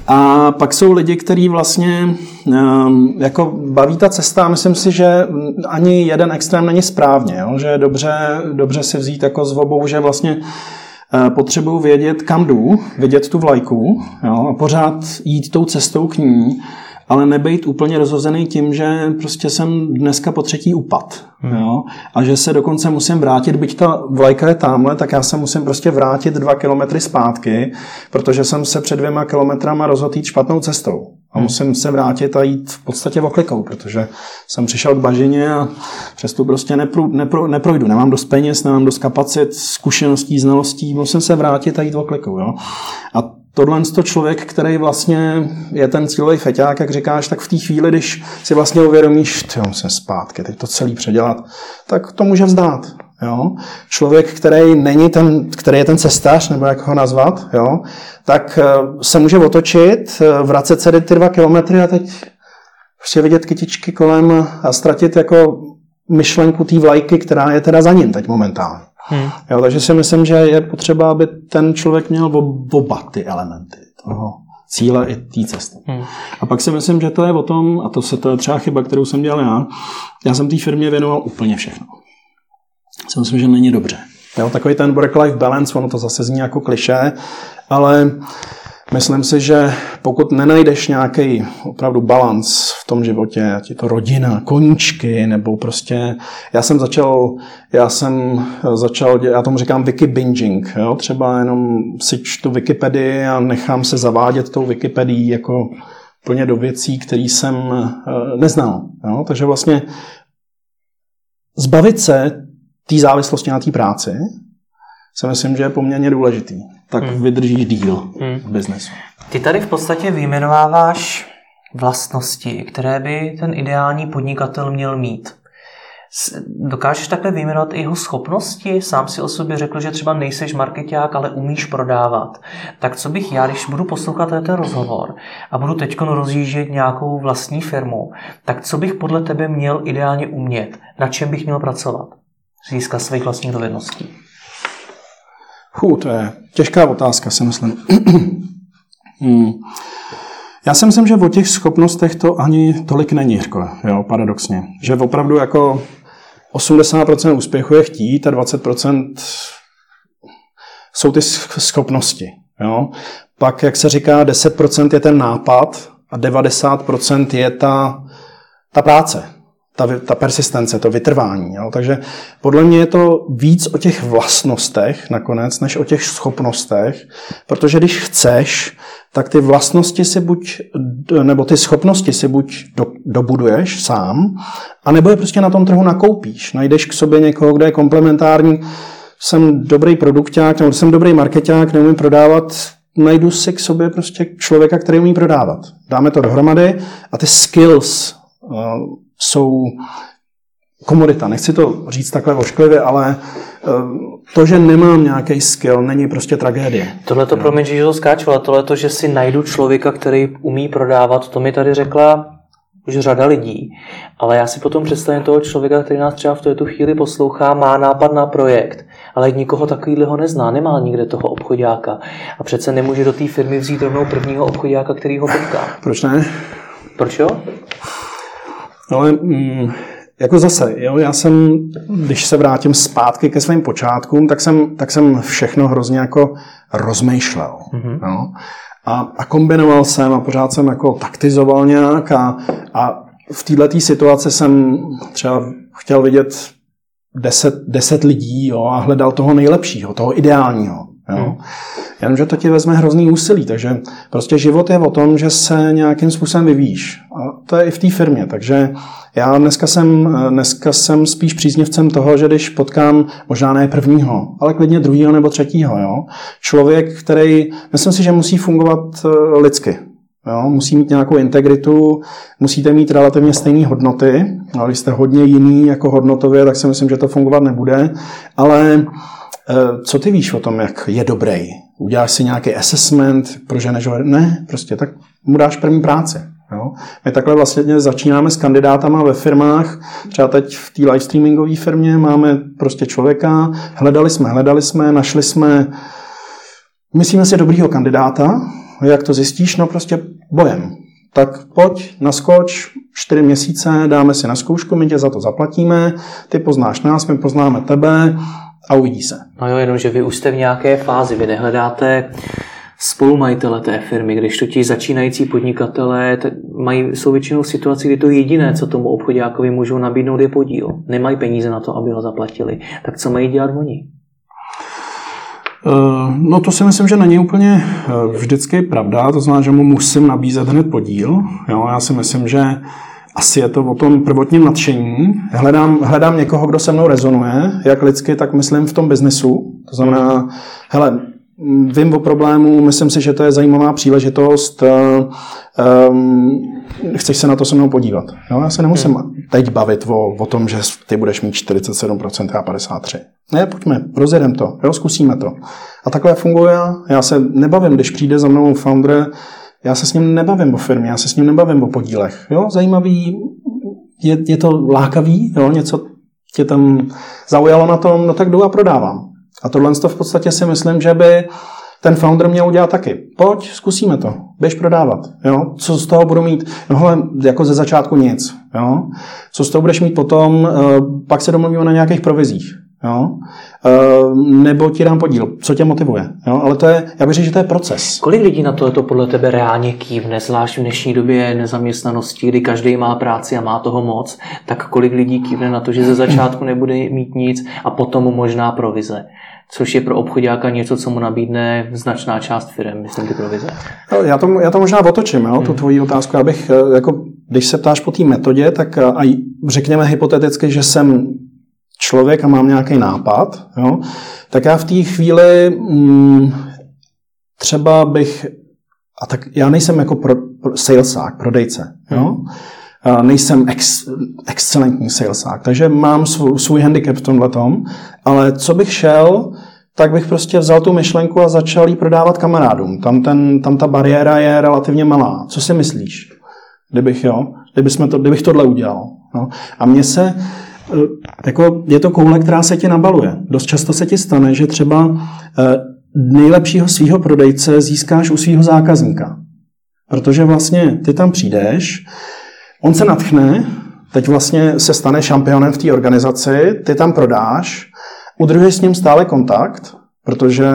A pak jsou lidi, kteří vlastně um, jako baví ta cesta. Myslím si, že ani jeden extrém není správně, jo? že je dobře, dobře si vzít jako z obou, že vlastně uh, potřebuju vědět, kam jdu, vidět tu vlajku jo? a pořád jít tou cestou k ní ale nebejt úplně rozhozený tím, že prostě jsem dneska po třetí upad. Hmm. Jo? A že se dokonce musím vrátit, byť ta vlajka je tamhle, tak já se musím prostě vrátit dva kilometry zpátky, protože jsem se před dvěma kilometrama rozhodl jít špatnou cestou. A hmm. musím se vrátit a jít v podstatě oklikou, protože jsem přišel k bažině a přes tu prostě nepru, nepro, neprojdu. Nemám dost peněz, nemám dost kapacit, zkušeností, znalostí, musím se vrátit a jít oklikou. Jo? A tohle to člověk, který vlastně je ten cílový feťák, jak říkáš, tak v té chvíli, když si vlastně uvědomíš, ty musím zpátky, teď to celý předělat, tak to může vzdát. Jo? Člověk, který není ten, který je ten cestař, nebo jak ho nazvat, jo? tak eh, se může otočit, eh, vracet se ty dva kilometry a teď prostě vidět kytičky kolem a ztratit jako myšlenku té vlajky, která je teda za ním teď momentálně. Hmm. Jo, takže si myslím, že je potřeba, aby ten člověk měl oba ty elementy toho cíle i té cesty. Hmm. A pak si myslím, že to je o tom, a to se to je třeba chyba, kterou jsem dělal já, já jsem té firmě věnoval úplně všechno. Si myslím, že není dobře. Jo, takový ten work-life balance, ono to zase zní jako kliše, ale Myslím si, že pokud nenajdeš nějaký opravdu balans v tom životě, ať je to rodina, koníčky, nebo prostě, já jsem začal, já jsem začal, já tomu říkám wiki binging, jo? třeba jenom si čtu Wikipedii a nechám se zavádět tou Wikipedii jako plně do věcí, které jsem eh, neznal. Jo? Takže vlastně zbavit se té závislosti na té práci, si myslím, že je poměrně důležitý. Tak hmm. vydržíš díl hmm. v biznesu. Ty tady v podstatě vyjmenováváš vlastnosti, které by ten ideální podnikatel měl mít. Dokážeš takhle vyjmenovat i jeho schopnosti? Sám si o sobě řekl, že třeba nejseš marketák, ale umíš prodávat. Tak co bych já, když budu poslouchat ten rozhovor a budu teď rozjíždět nějakou vlastní firmu, tak co bych podle tebe měl ideálně umět? Na čem bych měl pracovat? Získat svých vlastních dovedností. Hů, to je těžká otázka, si myslím. hmm. Já si myslím, že o těch schopnostech to ani tolik není, jako, jo, paradoxně. Že opravdu jako 80% úspěchu je chtít a 20% jsou ty schopnosti. Jo. Pak, jak se říká, 10% je ten nápad a 90% je ta, ta práce ta, ta persistence, to vytrvání. Jo? Takže podle mě je to víc o těch vlastnostech nakonec, než o těch schopnostech, protože když chceš, tak ty vlastnosti si buď, nebo ty schopnosti si buď do, dobuduješ sám, anebo je prostě na tom trhu nakoupíš. Najdeš k sobě někoho, kdo je komplementární, jsem dobrý produkták, nebo jsem dobrý marketák, neumím prodávat, najdu si k sobě prostě člověka, který umí prodávat. Dáme to dohromady a ty skills jsou komodita. Nechci to říct takhle ošklivě, ale eh, to, že nemám nějaký skill, není prostě tragédie. Tohle to, promiň, že to skáču, ale tohle to, že si najdu člověka, který umí prodávat, to mi tady řekla už řada lidí, ale já si potom představím toho člověka, který nás třeba v této chvíli poslouchá, má nápad na projekt, ale nikoho takového nezná, nemá nikde toho obchodáka a přece nemůže do té firmy vzít rovnou prvního obchodáka, který ho potká. Proč ne? Proč jo? Ale mm, jako zase, jo, já jsem, když se vrátím zpátky ke svým počátkům, tak jsem, tak jsem všechno hrozně jako rozmýšlel. Mm-hmm. Jo. A, a kombinoval jsem a pořád jsem jako taktizoval nějak a, a v této situaci jsem třeba chtěl vidět deset, deset lidí jo, a hledal toho nejlepšího, toho ideálního. Jo. Hmm. Jenomže to ti vezme hrozný úsilí, takže prostě život je o tom, že se nějakým způsobem vyvíjíš. A to je i v té firmě, takže já dneska jsem, dneska jsem spíš příznivcem toho, že když potkám možná ne prvního, ale klidně druhého nebo třetího, jo, člověk, který, myslím si, že musí fungovat eh, lidsky. Jo, musí mít nějakou integritu, musíte mít relativně stejné hodnoty, ale když jste hodně jiný jako hodnotově, tak si myslím, že to fungovat nebude. Ale co ty víš o tom, jak je dobrý? Uděláš si nějaký assessment, proženeš ho? Ne, prostě tak mu dáš první práci. Jo? My takhle vlastně začínáme s kandidátama ve firmách, třeba teď v té live streamingové firmě máme prostě člověka, hledali jsme, hledali jsme, našli jsme, myslíme si dobrýho kandidáta, jak to zjistíš? No prostě bojem. Tak pojď, naskoč, čtyři měsíce, dáme si na zkoušku, my tě za to zaplatíme, ty poznáš nás, my poznáme tebe a uvidí se. No jo, jenom, že vy už jste v nějaké fázi, vy nehledáte spolumajitele té firmy, když to ti začínající podnikatelé mají, jsou většinou v situaci, kdy to jediné, co tomu obchodákovi můžou nabídnout, je podíl. Nemají peníze na to, aby ho zaplatili. Tak co mají dělat oni? Eh, no to si myslím, že není úplně eh, vždycky pravda, to znamená, že mu musím nabízet hned podíl. Jo, já si myslím, že asi je to o tom prvotním nadšení. Hledám, hledám někoho, kdo se mnou rezonuje, jak lidsky, tak myslím v tom biznesu. To znamená, hele, vím o problému, myslím si, že to je zajímavá příležitost, um, chceš se na to se mnou podívat. Jo? Já se nemusím hmm. teď bavit o, o tom, že ty budeš mít 47% a 53%. Ne, pojďme, rozjedem to, jo, zkusíme to. A takhle funguje. Já se nebavím, když přijde za mnou founder, já se s ním nebavím o firmě, já se s ním nebavím o podílech. Jo, zajímavý, je, je to lákavý, jo, něco tě tam zaujalo na tom, no tak jdu a prodávám. A tohle to v podstatě si myslím, že by ten founder měl udělat taky. Pojď, zkusíme to, běž prodávat. Jo? Co z toho budu mít? No hele, jako ze začátku nic. Jo? Co z toho budeš mít potom? Eh, pak se domluvíme na nějakých provizích. Jo? E, nebo ti dám podíl. Co tě motivuje? Jo? Ale to je, já bych řekl, že to je proces. Kolik lidí na to, to podle tebe reálně kývne, zvlášť v dnešní době nezaměstnanosti, kdy každý má práci a má toho moc, tak kolik lidí kývne na to, že ze začátku nebude mít nic a potom možná provize? což je pro obchodáka něco, co mu nabídne značná část firm, myslím ty provize. Já to, já to možná otočím, jo, tu hmm. tvoji otázku. Já bych, eh, jako, když se ptáš po té metodě, tak eh, a řekněme hypoteticky, že jsem člověk a mám nějaký nápad, jo, tak já v té chvíli mm, třeba bych, a tak já nejsem jako pro, pro salesák, prodejce, jo, hmm. nejsem ex, excelentní salesák, takže mám svůj, svůj handicap v tomhle tom, ale co bych šel, tak bych prostě vzal tu myšlenku a začal ji prodávat kamarádům. Tam, ten, tam ta bariéra je relativně malá. Co si myslíš? Kdybych, jo, kdyby jsme to, kdybych tohle udělal. No. A mně se, jako je to koule, která se ti nabaluje. Dost často se ti stane, že třeba eh, nejlepšího svého prodejce získáš u svého zákazníka. Protože vlastně ty tam přijdeš, on se natchne, teď vlastně se stane šampionem v té organizaci, ty tam prodáš, udržuješ s ním stále kontakt, protože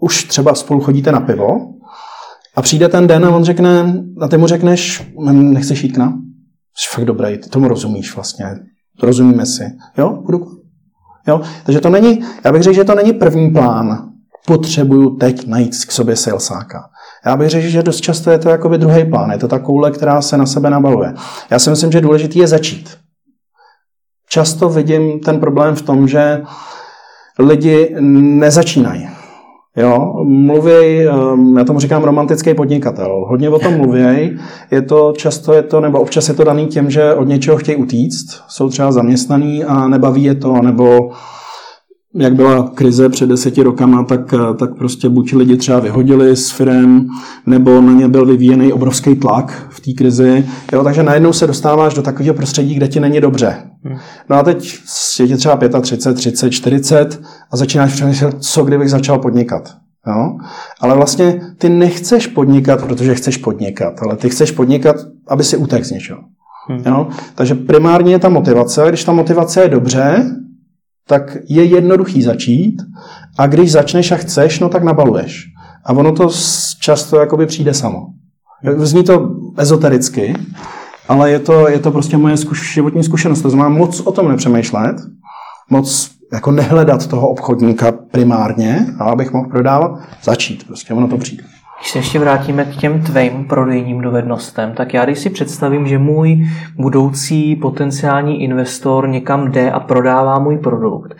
už třeba spolu chodíte na pivo a přijde ten den a on řekne, a ty mu řekneš, nechceš jít nám? Jsi fakt dobrý, ty tomu rozumíš vlastně, Rozumíme si. Jo? Budu... jo? Takže to není, já bych řekl, že to není první plán. Potřebuju teď najít k sobě salesáka. Já bych řekl, že dost často je to jakoby druhý plán. Je to ta koule, která se na sebe nabaluje. Já si myslím, že důležité je začít. Často vidím ten problém v tom, že lidi nezačínají. Jo, mluví, ehm, já tomu říkám romantický podnikatel. Hodně o tom mluví. Je to často je to, nebo občas je to daný tím, že od něčeho chtějí utíct. Jsou třeba zaměstnaní a nebaví je to, nebo jak byla krize před deseti rokama, tak, tak prostě buď lidi třeba vyhodili s firem, nebo na ně byl vyvíjený obrovský tlak v té krizi. Jo, takže najednou se dostáváš do takového prostředí, kde ti není dobře. Hmm. No a teď je ti třeba 35, 30, 40 a začínáš přemýšlet, co kdybych začal podnikat. Jo? Ale vlastně ty nechceš podnikat, protože chceš podnikat, ale ty chceš podnikat, aby si utek z něčeho. Jo? Takže primárně je ta motivace. Když ta motivace je dobře, tak je jednoduchý začít a když začneš a chceš, no tak nabaluješ. A ono to často jakoby přijde samo. Zní to ezotericky, ale je to, je to prostě moje zkuš, životní zkušenost. To znamená moc o tom nepřemýšlet, moc jako nehledat toho obchodníka primárně, abych mohl prodávat, začít. Prostě ono to přijde. Když se ještě vrátíme k těm tvým prodejním dovednostem, tak já když si představím, že můj budoucí potenciální investor někam jde a prodává můj produkt,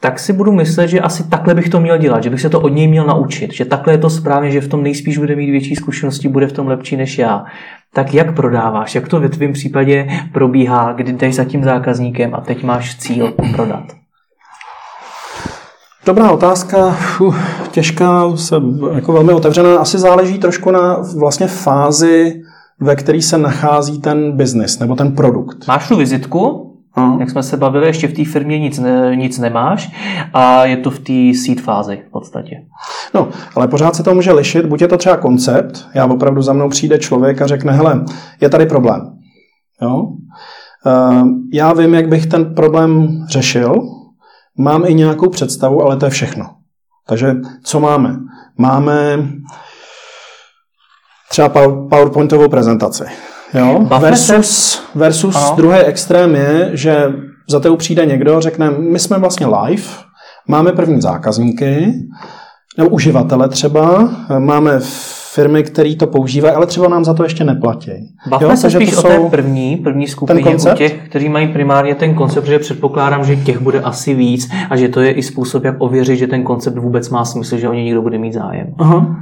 tak si budu myslet, že asi takhle bych to měl dělat, že bych se to od něj měl naučit, že takhle je to správně, že v tom nejspíš bude mít větší zkušenosti, bude v tom lepší než já. Tak jak prodáváš? Jak to ve tvém případě probíhá, kdy jdeš za tím zákazníkem a teď máš cíl prodat? Dobrá otázka, Uf, těžká, se, jako velmi otevřená. Asi záleží trošku na vlastně fázi, ve které se nachází ten biznis nebo ten produkt. Máš tu vizitku, Aha. Jak jsme se bavili, ještě v té firmě nic, ne, nic nemáš a je to v té seed fázi v podstatě. No, ale pořád se to může lišit. Buď je to třeba koncept, já opravdu za mnou přijde člověk a řekne, hele, je tady problém. Jo? Uh, já vím, jak bych ten problém řešil, Mám i nějakou představu, ale to je všechno. Takže co máme? Máme třeba PowerPointovou prezentaci. Jo? Versus, versus druhý extrém je, že za tebou přijde někdo, řekne, my jsme vlastně live, máme první zákazníky, nebo uživatele třeba, máme firmy, které to používají, ale třeba nám za to ještě neplatí. Bavme se spíš o té první, první skupině, u těch, kteří mají primárně ten koncept, že předpokládám, že těch bude asi víc a že to je i způsob, jak ověřit, že ten koncept vůbec má smysl, že o něj někdo bude mít zájem. Aha.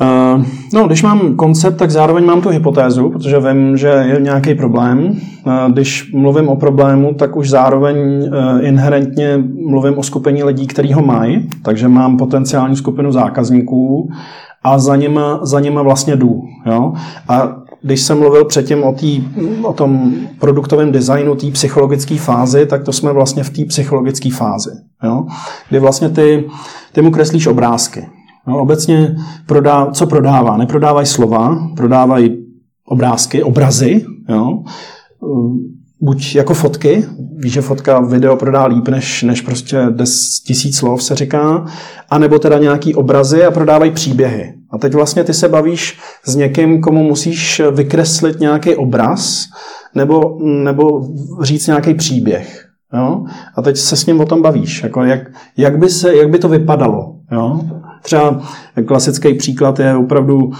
Uh, no, když mám koncept, tak zároveň mám tu hypotézu, protože vím, že je nějaký problém. Uh, když mluvím o problému, tak už zároveň uh, inherentně mluvím o skupení lidí, kteří ho mají, takže mám potenciální skupinu zákazníků a za nima, za nima vlastně jdu. Jo? A když jsem mluvil předtím o, tý, o tom produktovém designu, té psychologické fázi, tak to jsme vlastně v té psychologické fázi. Jo? Kdy vlastně ty, ty mu kreslíš obrázky. No, obecně prodá, co prodává? Neprodávají slova, prodávají obrázky, obrazy, jo? Buď jako fotky, víš, že fotka video prodá líp než, než prostě des, tisíc slov se říká, anebo teda nějaký obrazy a prodávají příběhy. A teď vlastně ty se bavíš s někým, komu musíš vykreslit nějaký obraz nebo, nebo říct nějaký příběh. Jo? A teď se s ním o tom bavíš. Jako jak, jak, by se, jak by to vypadalo. Jo? Třeba klasický příklad je opravdu,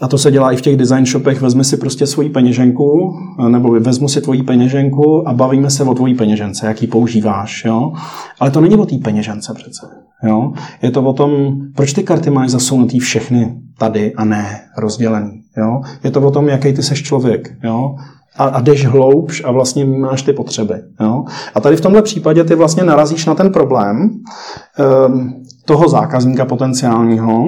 a to se dělá i v těch design shopech, vezmi si prostě svoji peněženku, nebo vezmu si tvoji peněženku a bavíme se o tvojí peněžence, jaký používáš. Jo? Ale to není o té peněžence přece. Jo? Je to o tom, proč ty karty máš zasunutý všechny tady a ne rozdělený. Jo? Je to o tom, jaký ty seš člověk. Jo? a, a jdeš hloubš a vlastně máš ty potřeby. Jo? A tady v tomhle případě ty vlastně narazíš na ten problém um, toho zákazníka potenciálního.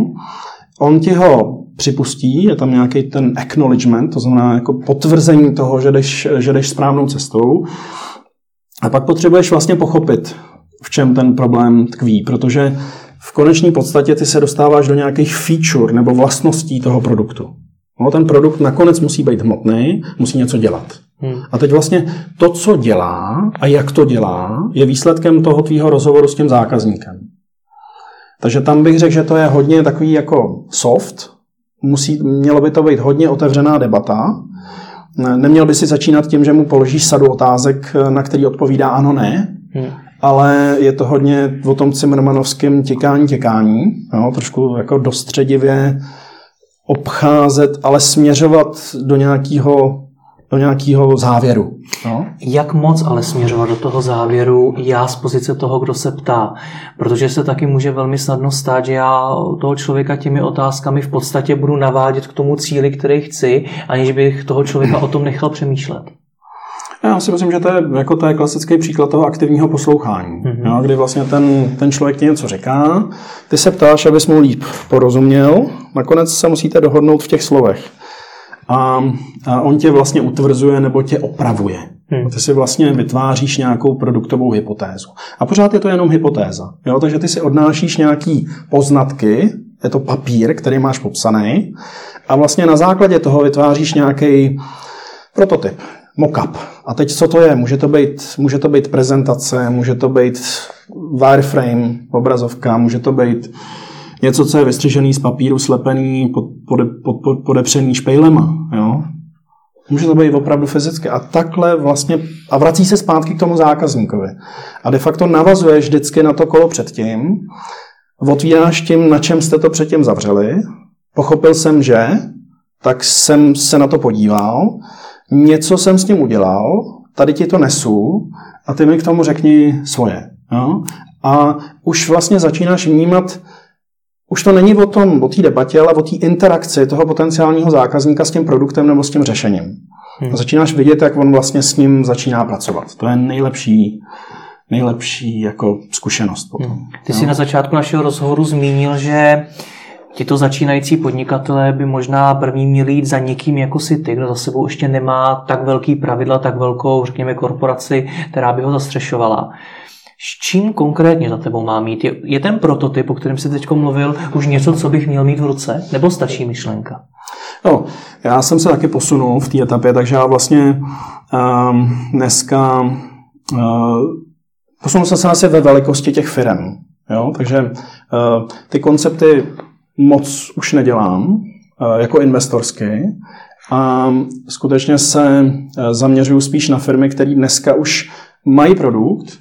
On ti ho připustí, je tam nějaký ten acknowledgement, to znamená jako potvrzení toho, že jdeš, že jdeš správnou cestou. A pak potřebuješ vlastně pochopit, v čem ten problém tkví, protože v konečné podstatě ty se dostáváš do nějakých feature nebo vlastností toho produktu. No, ten produkt nakonec musí být hmotný, musí něco dělat. Hmm. A teď vlastně to, co dělá a jak to dělá, je výsledkem toho tvýho rozhovoru s tím zákazníkem. Takže tam bych řekl, že to je hodně takový jako soft, musí, mělo by to být hodně otevřená debata. Neměl by si začínat tím, že mu položíš sadu otázek, na který odpovídá ano, ne, hmm. ale je to hodně o tom Cimrmanovském těkání, těkání, jo, trošku jako dostředivě obcházet, ale směřovat do nějakého do nějakého závěru. No? Jak moc ale směřovat do toho závěru já z pozice toho, kdo se ptá? Protože se taky může velmi snadno stát, že já toho člověka těmi otázkami v podstatě budu navádět k tomu cíli, který chci, aniž bych toho člověka o tom nechal přemýšlet. Já si myslím, že to je, jako to je klasický příklad toho aktivního poslouchání, mm-hmm. jo, kdy vlastně ten, ten člověk ti něco říká, ty se ptáš, abys mu líp porozuměl, nakonec se musíte dohodnout v těch slovech. A, a on tě vlastně utvrzuje nebo tě opravuje. Hmm. Ty si vlastně vytváříš nějakou produktovou hypotézu. A pořád je to jenom hypotéza. Jo? Takže ty si odnášíš nějaký poznatky, je to papír, který máš popsaný, a vlastně na základě toho vytváříš nějaký prototyp, mockup. A teď co to je? Může to být, může to být prezentace, může to být wireframe, obrazovka, může to být něco, co je vystřižený z papíru, slepený, pod, pod, pod, pod, podepřený špejlema. Jo? Může to být opravdu fyzicky. A takhle vlastně, a vrací se zpátky k tomu zákazníkovi. A de facto navazuješ vždycky na to kolo předtím, otvíráš tím, na čem jste to předtím zavřeli, pochopil jsem, že, tak jsem se na to podíval, něco jsem s tím udělal, tady ti to nesu a ty mi k tomu řekni svoje. Jo? A už vlastně začínáš vnímat, už to není o tom, o té debatě, ale o té interakci toho potenciálního zákazníka s tím produktem nebo s tím řešením. Hmm. A začínáš vidět, jak on vlastně s ním začíná pracovat. To je nejlepší, nejlepší jako zkušenost potom. Hmm. Ty jsi na začátku našeho rozhovoru zmínil, že Tito začínající podnikatelé by možná první měli jít za někým jako si ty, kdo za sebou ještě nemá tak velký pravidla, tak velkou, řekněme, korporaci, která by ho zastřešovala. S čím konkrétně za tebou má mít? Je, ten prototyp, o kterém jsi teď mluvil, už něco, co bych měl mít v ruce? Nebo stačí myšlenka? No, já jsem se taky posunul v té etapě, takže já vlastně um, dneska uh, posunul jsem se asi ve velikosti těch firm. Jo? Takže uh, ty koncepty moc už nedělám uh, jako investorský a skutečně se zaměřuju spíš na firmy, které dneska už mají produkt,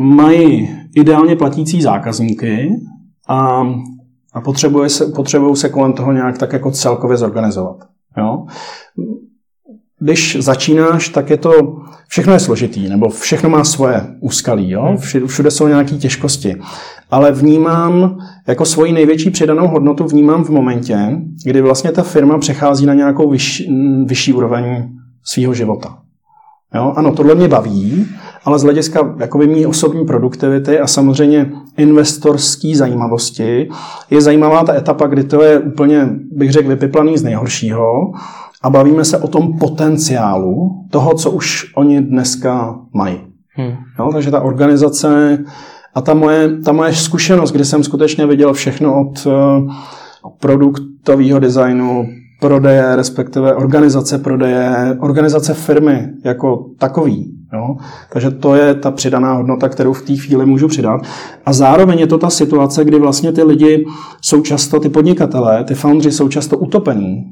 mají ideálně platící zákazníky a, a potřebuje se, potřebují se kolem toho nějak tak jako celkově zorganizovat. Jo? Když začínáš, tak je to, všechno je složitý, nebo všechno má svoje úskalí, jo? Hmm. všude jsou nějaké těžkosti. Ale vnímám, jako svoji největší přidanou hodnotu vnímám v momentě, kdy vlastně ta firma přechází na nějakou vyšší, vyšší úroveň svého života. Jo? Ano, tohle mě baví, ale z hlediska jakoby mý osobní produktivity a samozřejmě investorský zajímavosti je zajímavá ta etapa, kdy to je úplně, bych řekl, vypiplaný z nejhoršího a bavíme se o tom potenciálu toho, co už oni dneska mají. Hmm. Jo? Takže ta organizace a ta moje, ta moje zkušenost, kdy jsem skutečně viděl všechno od uh, produktového designu, prodeje, respektive organizace prodeje, organizace firmy jako takový. Jo? Takže to je ta přidaná hodnota, kterou v té chvíli můžu přidat. A zároveň je to ta situace, kdy vlastně ty lidi jsou často, ty podnikatelé, ty foundry jsou často utopení.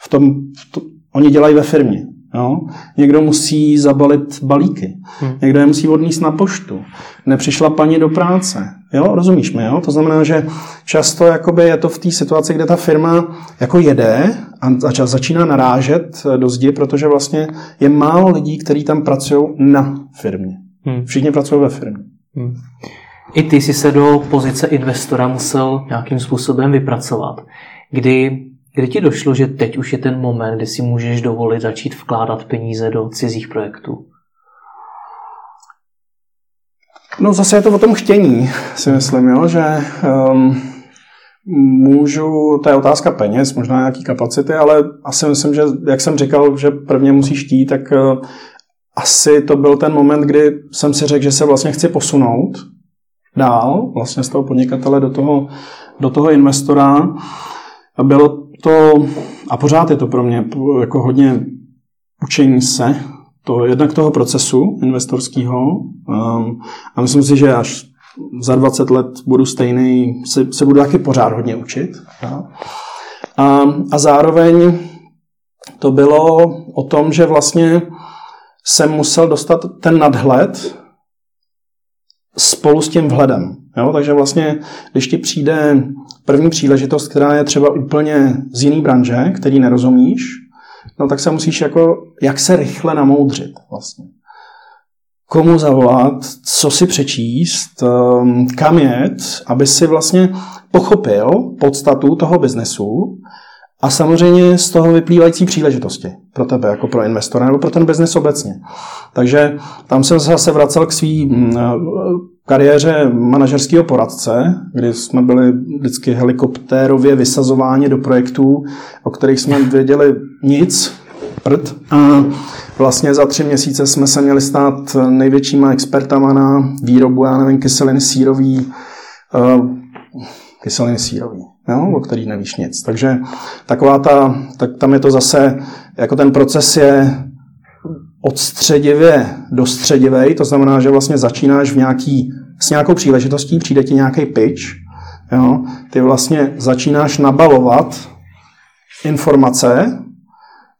V tom, v to, oni dělají ve firmě. Jo? Někdo musí zabalit balíky, hmm. někdo je musí odníst na poštu, nepřišla paní do práce. Jo? Rozumíš mi? Jo? To znamená, že často jakoby je to v té situaci, kde ta firma jako jede a začíná narážet do zdi, protože vlastně je málo lidí, kteří tam pracují na firmě. Hmm. Všichni pracují ve firmě. Hmm. I ty jsi se do pozice investora musel nějakým způsobem vypracovat, kdy Kdy ti došlo, že teď už je ten moment, kdy si můžeš dovolit začít vkládat peníze do cizích projektů? No zase je to o tom chtění, si myslím, jo, že um, můžu, to je otázka peněz, možná nějaký kapacity, ale asi myslím, že jak jsem říkal, že prvně musíš chtít, tak uh, asi to byl ten moment, kdy jsem si řekl, že se vlastně chci posunout dál, vlastně z toho podnikatele do toho, do toho investora. A bylo to, a pořád je to pro mě jako hodně učení se, to jednak toho procesu investorského. Um, a myslím si, že až za 20 let budu stejný, se, se budu taky pořád hodně učit. A, a zároveň to bylo o tom, že vlastně jsem musel dostat ten nadhled spolu s tím vhledem. Jo? Takže vlastně, když ti přijde první příležitost, která je třeba úplně z jiné branže, který nerozumíš, no tak se musíš jako, jak se rychle namoudřit vlastně. Komu zavolat, co si přečíst, ehm, kam jet, aby si vlastně pochopil podstatu toho biznesu a samozřejmě z toho vyplývající příležitosti pro tebe, jako pro investora, nebo pro ten biznes obecně. Takže tam jsem zase vracel k svý mm, kariéře manažerského poradce, kdy jsme byli vždycky helikoptérově vysazováni do projektů, o kterých jsme věděli nic, prd. A vlastně za tři měsíce jsme se měli stát největšíma expertama na výrobu, já nevím, kyseliny sírový, uh, kyseliny sírový, jo, o který nevíš nic. Takže taková ta, tak tam je to zase, jako ten proces je od středivě do středivej, to znamená, že vlastně začínáš v nějaký, s nějakou příležitostí, přijde ti nějaký pitch, jo, ty vlastně začínáš nabalovat informace,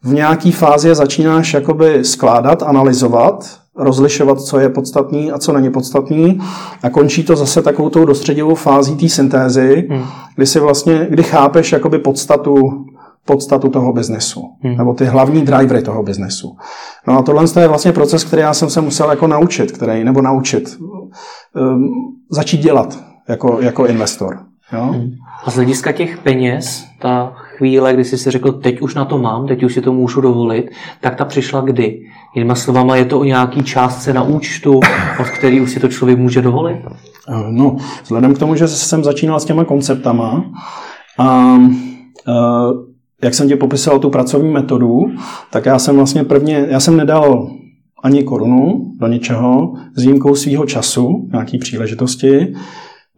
v nějaké fázi je začínáš jakoby skládat, analyzovat, rozlišovat, co je podstatný a co není podstatný a končí to zase takovou tou dostředivou fází té syntézy, hmm. kdy si vlastně, kdy chápeš jakoby podstatu podstatu toho biznesu, hmm. nebo ty hlavní drivery toho biznesu. No a tohle je vlastně proces, který já jsem se musel jako naučit, který, nebo naučit, um, začít dělat jako, jako investor. Jo? Hmm. A z hlediska těch peněz, ta chvíle, kdy jsi si řekl, teď už na to mám, teď už si to můžu dovolit, tak ta přišla kdy? Jinými slovama, je to o nějaký částce na účtu, od který už si to člověk může dovolit? Eh, no, vzhledem k tomu, že jsem začínal s těma konceptama a uh, jak jsem ti popisoval tu pracovní metodu, tak já jsem vlastně prvně, já jsem nedal ani korunu do ničeho, s výjimkou svého času, nějaký příležitosti.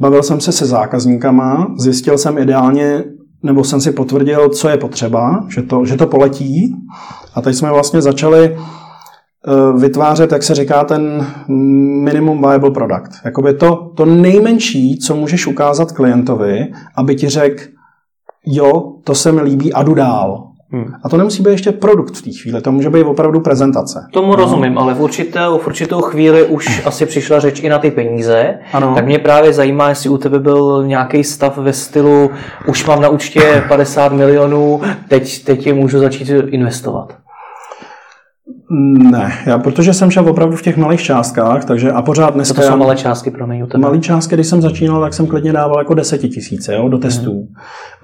Bavil jsem se se zákazníkama, zjistil jsem ideálně, nebo jsem si potvrdil, co je potřeba, že to, že to poletí. A teď jsme vlastně začali eh, vytvářet, jak se říká, ten minimum viable product. Jakoby to, to nejmenší, co můžeš ukázat klientovi, aby ti řekl, jo, to se mi líbí a jdu dál. Hmm. A to nemusí být ještě produkt v té chvíli, to může být opravdu prezentace. Tomu no. rozumím, ale v určitou, v určitou chvíli už asi přišla řeč i na ty peníze. Ano. Tak mě právě zajímá, jestli u tebe byl nějaký stav ve stylu, už mám na účtě 50 milionů, teď, teď je můžu začít investovat. Ne, já, protože jsem šel opravdu v těch malých částkách, takže a pořád dneska... To jsou malé částky, promiň, u tebe. Malé částky, když jsem začínal, tak jsem klidně dával jako desetitisíce jo, do testů.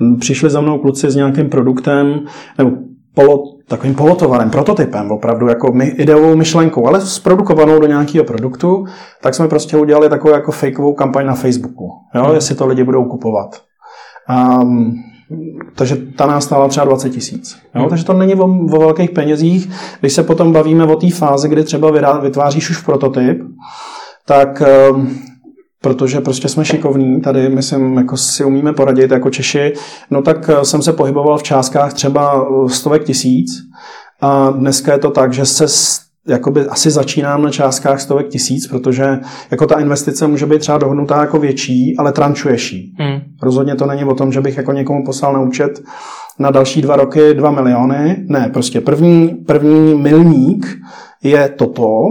Mm. Přišli za mnou kluci s nějakým produktem, nebo polo, takovým polotovarem, prototypem, opravdu jako my, ideovou myšlenkou, ale zprodukovanou do nějakého produktu, tak jsme prostě udělali takovou jako fakeovou kampaň na Facebooku, jo, mm. jestli to lidi budou kupovat. Um, takže ta nás stála třeba 20 tisíc. Hmm. Takže to není o, o velkých penězích. Když se potom bavíme o té fázi, kdy třeba vytváříš už prototyp, tak ehm, protože prostě jsme šikovní, tady myslím, jako si umíme poradit jako Češi, no tak eh, jsem se pohyboval v částkách třeba stovek tisíc a dneska je to tak, že se jakoby asi začínám na částkách stovek tisíc, protože jako ta investice může být třeba dohodnutá jako větší, ale trančuješ jí. Hmm. Rozhodně to není o tom, že bych jako někomu poslal na účet na další dva roky dva miliony. Ne, prostě první, první milník je toto,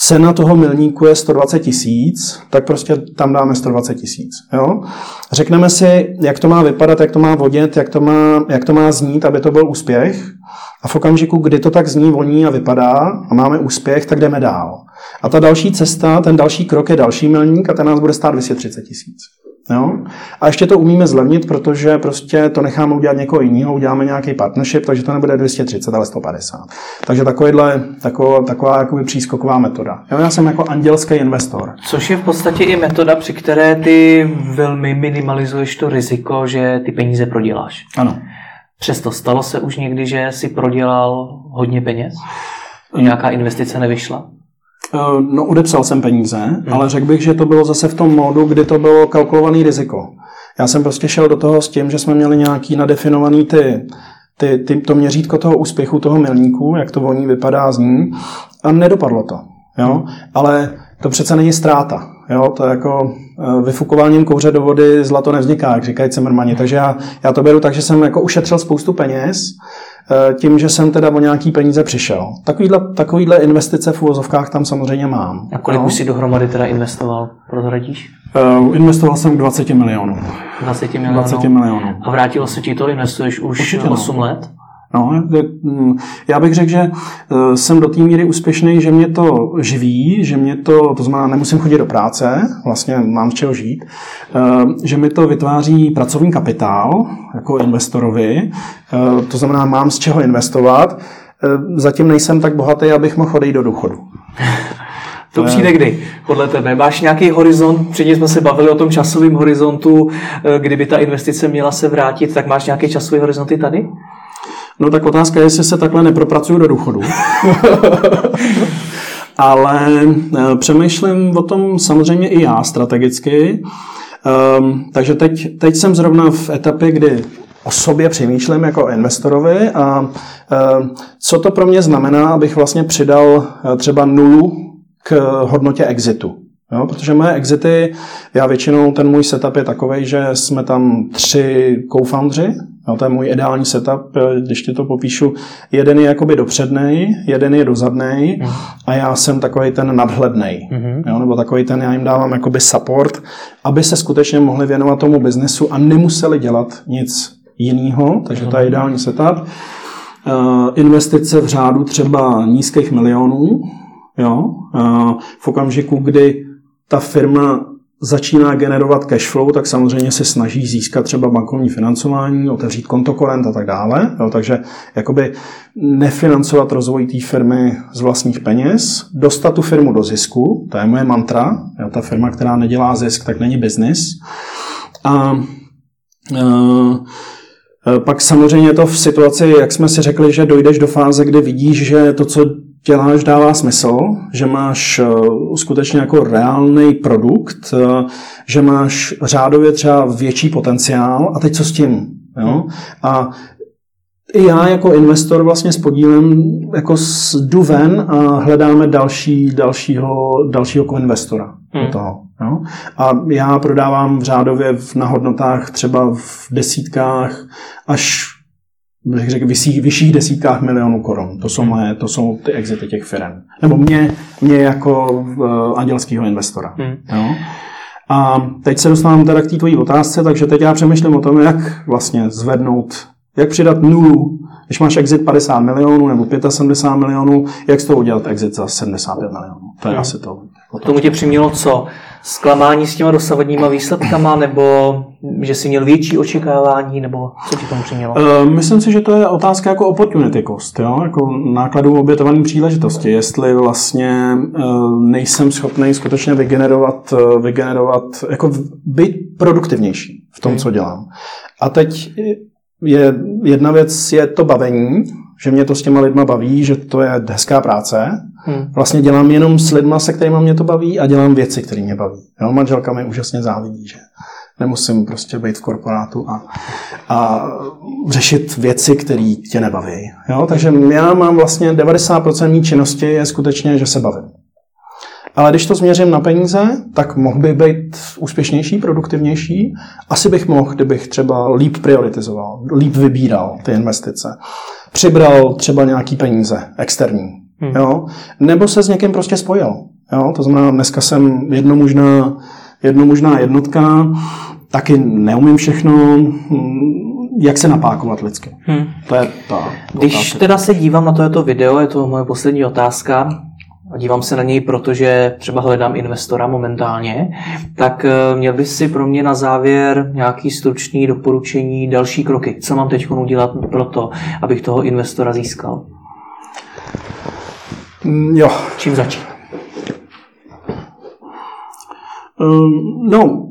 cena toho milníku je 120 tisíc, tak prostě tam dáme 120 tisíc. Řekneme si, jak to má vypadat, jak to má vodět, jak to má, jak to má znít, aby to byl úspěch. A v okamžiku, kdy to tak zní, voní a vypadá a máme úspěch, tak jdeme dál. A ta další cesta, ten další krok je další milník a ten nás bude stát 230 tisíc. Jo? A ještě to umíme zlevnit, protože prostě to necháme udělat někoho jiného, uděláme nějaký partnership, takže to nebude 230, ale 150. Takže takovýhle, taková, taková jakoby přískoková metoda. Jo? Já jsem jako andělský investor. Což je v podstatě i metoda, při které ty velmi minimalizuješ to riziko, že ty peníze proděláš. Ano. Přesto stalo se už někdy, že si prodělal hodně peněz? Nějaká investice nevyšla? Eh, no, odepsal jsem peníze, hmm. ale řekl bych, že to bylo zase v tom módu, kdy to bylo kalkulovaný riziko. Já jsem prostě šel do toho s tím, že jsme měli nějaký nadefinovaný ty, ty, ty, to měřítko toho úspěchu, toho milníku, jak to voní vypadá, zní, a nedopadlo to. Jo? Hmm. Ale to přece není ztráta. Jo? To je jako eh, vyfukováním kouře do vody zlato nevzniká, jak říkají Cimrmani. Takže já, já to beru tak, že jsem jako ušetřil spoustu peněz, tím, že jsem teda o nějaký peníze přišel. Takovýhle, takovýhle investice v uvozovkách tam samozřejmě mám. A kolik no. už si dohromady teda investoval? Prozradíš? Uh, investoval jsem k 20 milionů. 20 milionů. 20 milionů. A vrátilo se ti to? Investuješ už Určitě 8 no. let? No, mm, já bych řekl, že eh, jsem do té míry úspěšný, že mě to živí, že mě to, to znamená, nemusím chodit do práce, vlastně mám z čeho žít, eh, že mi to vytváří pracovní kapitál jako investorovi, eh, to znamená, mám z čeho investovat, zatím nejsem tak bohatý, abych mohl chodit do důchodu. To přijde kdy, podle tebe? Máš nějaký horizont, předtím jsme se bavili o tom časovém horizontu, kdyby ta investice měla se vrátit, tak máš nějaký časový horizont i tady? No tak otázka je, jestli se takhle nepropracuju do důchodu. Ale eh, přemýšlím o tom samozřejmě i já strategicky. Um, takže teď, teď jsem zrovna v etapě, kdy o sobě přemýšlím jako investorovi a uh, co to pro mě znamená, abych vlastně přidal uh, třeba nulu k hodnotě exitu. Jo, protože moje exity, já většinou, ten můj setup je takový, že jsme tam tři co-foundři, jo, to je můj ideální setup, když ti to popíšu, jeden je jakoby dopřednej, jeden je dozadnej uh-huh. a já jsem takový ten nadhlednej, uh-huh. jo, nebo takový ten, já jim dávám jakoby support, aby se skutečně mohli věnovat tomu biznesu a nemuseli dělat nic jiného, takže uh-huh. to je ideální setup. Uh, investice v řádu třeba nízkých milionů, jo, uh, v okamžiku, kdy ta firma začíná generovat cash flow, tak samozřejmě se snaží získat třeba bankovní financování, otevřít kontokorent a tak dále. Jo, takže jakoby nefinancovat rozvoj té firmy z vlastních peněz, dostat tu firmu do zisku, to je moje mantra. Jo, ta firma, která nedělá zisk, tak není biznis. A, a pak samozřejmě to v situaci, jak jsme si řekli, že dojdeš do fáze, kdy vidíš, že to, co děláš, dává smysl, že máš eh, skutečně jako reálný produkt, eh, že máš řádově třeba větší potenciál a teď co s tím? Jo? A i já jako investor vlastně s podílem jako jdu ven a hledáme další, dalšího, dalšího investora hmm. do toho. Jo? A já prodávám v řádově na hodnotách třeba v desítkách až bych řekl, vyšších, vyšších desítkách milionů korun. To jsou, moje, to jsou ty exity těch firm. Nebo mě, mě jako uh, andělského investora. Hmm. Jo? A teď se dostávám teda k té tvojí otázce, takže teď já přemýšlím o tom, jak vlastně zvednout, jak přidat nulu, když máš exit 50 milionů nebo 75 milionů, jak z toho udělat exit za 75 milionů. To je hmm. asi to. K tomu tě přimělo co? Zklamání s těma dosavadníma výsledkama, nebo že jsi měl větší očekávání, nebo co ti tomu přimělo? Uh, myslím si, že to je otázka jako opportunity cost, jo? jako nákladů obětované příležitosti. Jestli vlastně uh, nejsem schopný skutečně vygenerovat, uh, vygenerovat, jako být produktivnější v tom, hmm. co dělám. A teď je, jedna věc je to bavení, že mě to s těma lidma baví, že to je hezká práce. Hmm. Vlastně dělám jenom s lidma, se kterými mě to baví a dělám věci, které mě baví. Jo, manželka mi úžasně závidí, že nemusím prostě být v korporátu a, a řešit věci, které tě nebaví. Jo, takže já mám vlastně 90% mý činnosti je skutečně, že se bavím. Ale když to změřím na peníze, tak mohl bych být úspěšnější, produktivnější. Asi bych mohl, kdybych třeba líp prioritizoval, líp vybíral ty investice. Přibral třeba nějaký peníze externí. Hmm. Jo? Nebo se s někým prostě spojil. Jo? To znamená, dneska jsem jednomužná, jednomužná jednotka, taky neumím všechno, hm, jak se napákovat lidsky. Hmm. To je ta Když otázka. teda se dívám na tohoto video, je to moje poslední otázka, a dívám se na něj, protože třeba hledám investora momentálně, tak eh, měl bys si pro mě na závěr nějaký stručný doporučení, další kroky. Co mám teď udělat pro to, abych toho investora získal? Mm, jo. Čím začít? Um, no,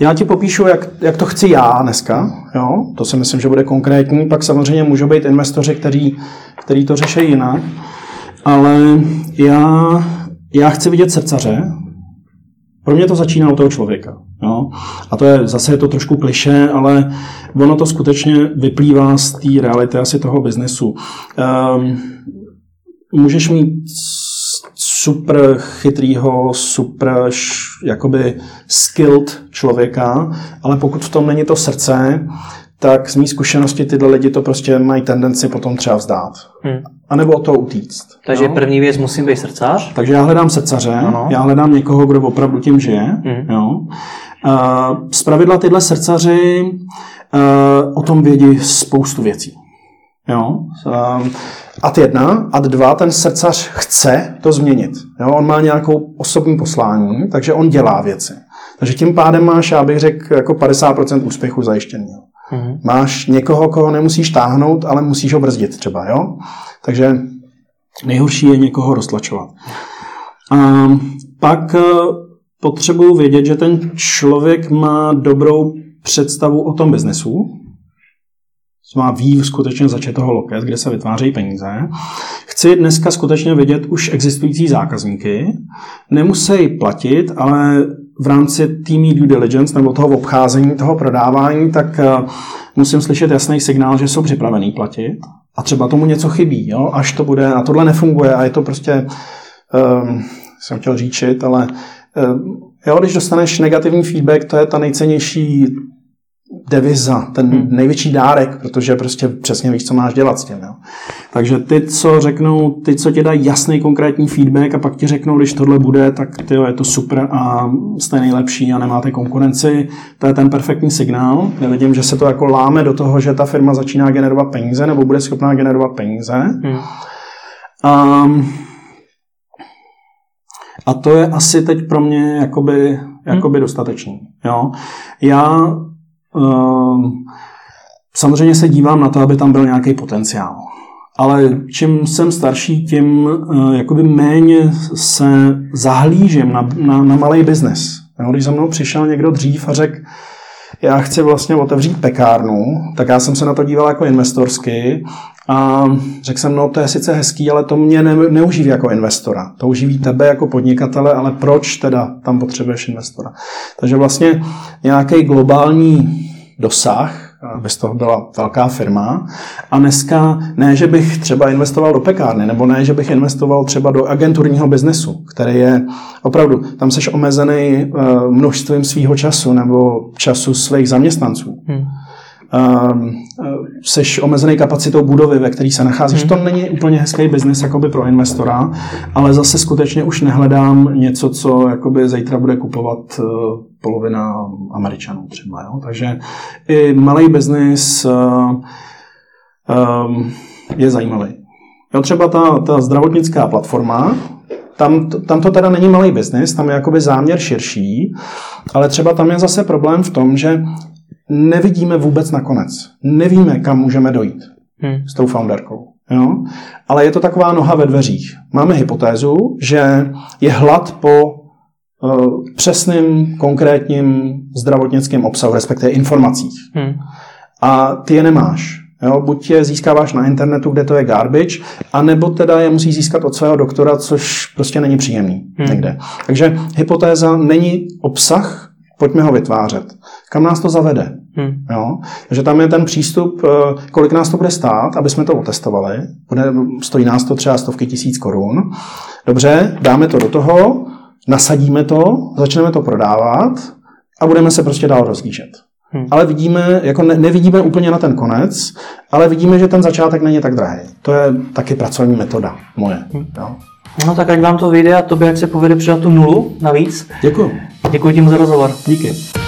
já ti popíšu, jak, jak to chci já dneska. Jo? To si myslím, že bude konkrétní. Pak samozřejmě můžou být investoři, kteří, kteří to řeší jinak ale já, já chci vidět srdcaře. Pro mě to začíná u toho člověka. Jo? A to je zase je to trošku kliše, ale ono to skutečně vyplývá z té reality asi toho biznesu. Um, můžeš mít super chytrýho, super jakoby skilled člověka, ale pokud v tom není to srdce, tak z mý zkušenosti tyhle lidi to prostě mají tendenci potom třeba vzdát. Hmm. A nebo o to utíct. Takže jo? první věc musím být srdcař? Takže já hledám srdcaře, ano. já hledám někoho, kdo opravdu tím žije. Hmm. Jo? Z pravidla tyhle srdcaři o tom vědí spoustu věcí. Jo? Um, ad jedna, ad dva, ten srdcař chce to změnit. Jo? On má nějakou osobní poslání, takže on dělá věci. Takže tím pádem máš, já bych řekl, jako 50% úspěchu zajištěný. Mm-hmm. Máš někoho, koho nemusíš táhnout, ale musíš ho brzdit třeba. Jo? Takže nejhorší je někoho roztlačovat. A pak eh, potřebuju vědět, že ten člověk má dobrou představu o tom biznesu, má ví skutečně začet toho loket, kde se vytvářejí peníze. Chci dneska skutečně vidět už existující zákazníky. Nemusí platit, ale v rámci týmí due diligence nebo toho obcházení, toho prodávání, tak eh, musím slyšet jasný signál, že jsou připravení platit a třeba tomu něco chybí, jo? až to bude a tohle nefunguje a je to prostě, um, jsem chtěl říčit, ale um, jo, když dostaneš negativní feedback, to je ta nejcennější deviza, ten hmm. největší dárek, protože prostě přesně víš, co máš dělat s tím. Jo. Takže ty, co řeknou, ty, co ti dají jasný konkrétní feedback a pak ti řeknou, když tohle bude, tak ty je to super a jste nejlepší a nemáte konkurenci, to je ten perfektní signál. Já vidím, že se to jako láme do toho, že ta firma začíná generovat peníze nebo bude schopná generovat peníze. Hmm. A, a to je asi teď pro mě jakoby, jakoby hmm. dostatečný. Jo. Já samozřejmě se dívám na to, aby tam byl nějaký potenciál. Ale čím jsem starší, tím eh, jakoby méně se zahlížím na, na, na malý biznes. Když za mnou přišel někdo dřív a řekl, já chci vlastně otevřít pekárnu, tak já jsem se na to díval jako investorsky a řekl jsem, no to je sice hezký, ale to mě ne, neuživí jako investora. To uživí tebe jako podnikatele, ale proč teda tam potřebuješ investora? Takže vlastně nějaký globální dosah, aby z toho byla velká firma. A dneska ne, že bych třeba investoval do pekárny, nebo ne, že bych investoval třeba do agenturního biznesu, který je opravdu, tam seš omezený eh, množstvím svého času nebo času svých zaměstnanců. Hmm. Ehm, eh, seš omezený kapacitou budovy, ve které se nacházíš. Hmm. To není úplně hezký biznis jakoby pro investora, ale zase skutečně už nehledám něco, co jakoby zítra bude kupovat eh, polovina Američanů třeba. Jo? Takže i malý biznis uh, um, je zajímavý. Jo, třeba ta, ta zdravotnická platforma, tam, tam to teda není malý biznis, tam je jakoby záměr širší, ale třeba tam je zase problém v tom, že nevidíme vůbec nakonec. Nevíme, kam můžeme dojít hmm. s tou founderkou. Jo? Ale je to taková noha ve dveřích. Máme hypotézu, že je hlad po uh, přesným, konkrétním zdravotnickém obsahu, respektive informacích. Hmm. A ty je nemáš. Jo, buď je získáváš na internetu, kde to je garbage, anebo teda je musí získat od svého doktora, což prostě není příjemný hmm. někde. Takže hypotéza není obsah, pojďme ho vytvářet. Kam nás to zavede? Hmm. Jo? Takže tam je ten přístup, eh, kolik nás to bude stát, aby jsme to otestovali. Bude, stojí nás to třeba stovky tisíc korun. Dobře, dáme to do toho, nasadíme to, začneme to prodávat a budeme se prostě dál rozlížet. Hmm. Ale vidíme, jako ne, nevidíme úplně na ten konec, ale vidíme, že ten začátek není tak drahý. To je taky pracovní metoda moje. Hmm. Jo? No tak ať vám to vyjde a tobě, ať se povede přidat tu nulu navíc. Děkuji. Děkuji tím za rozhovor. Díky.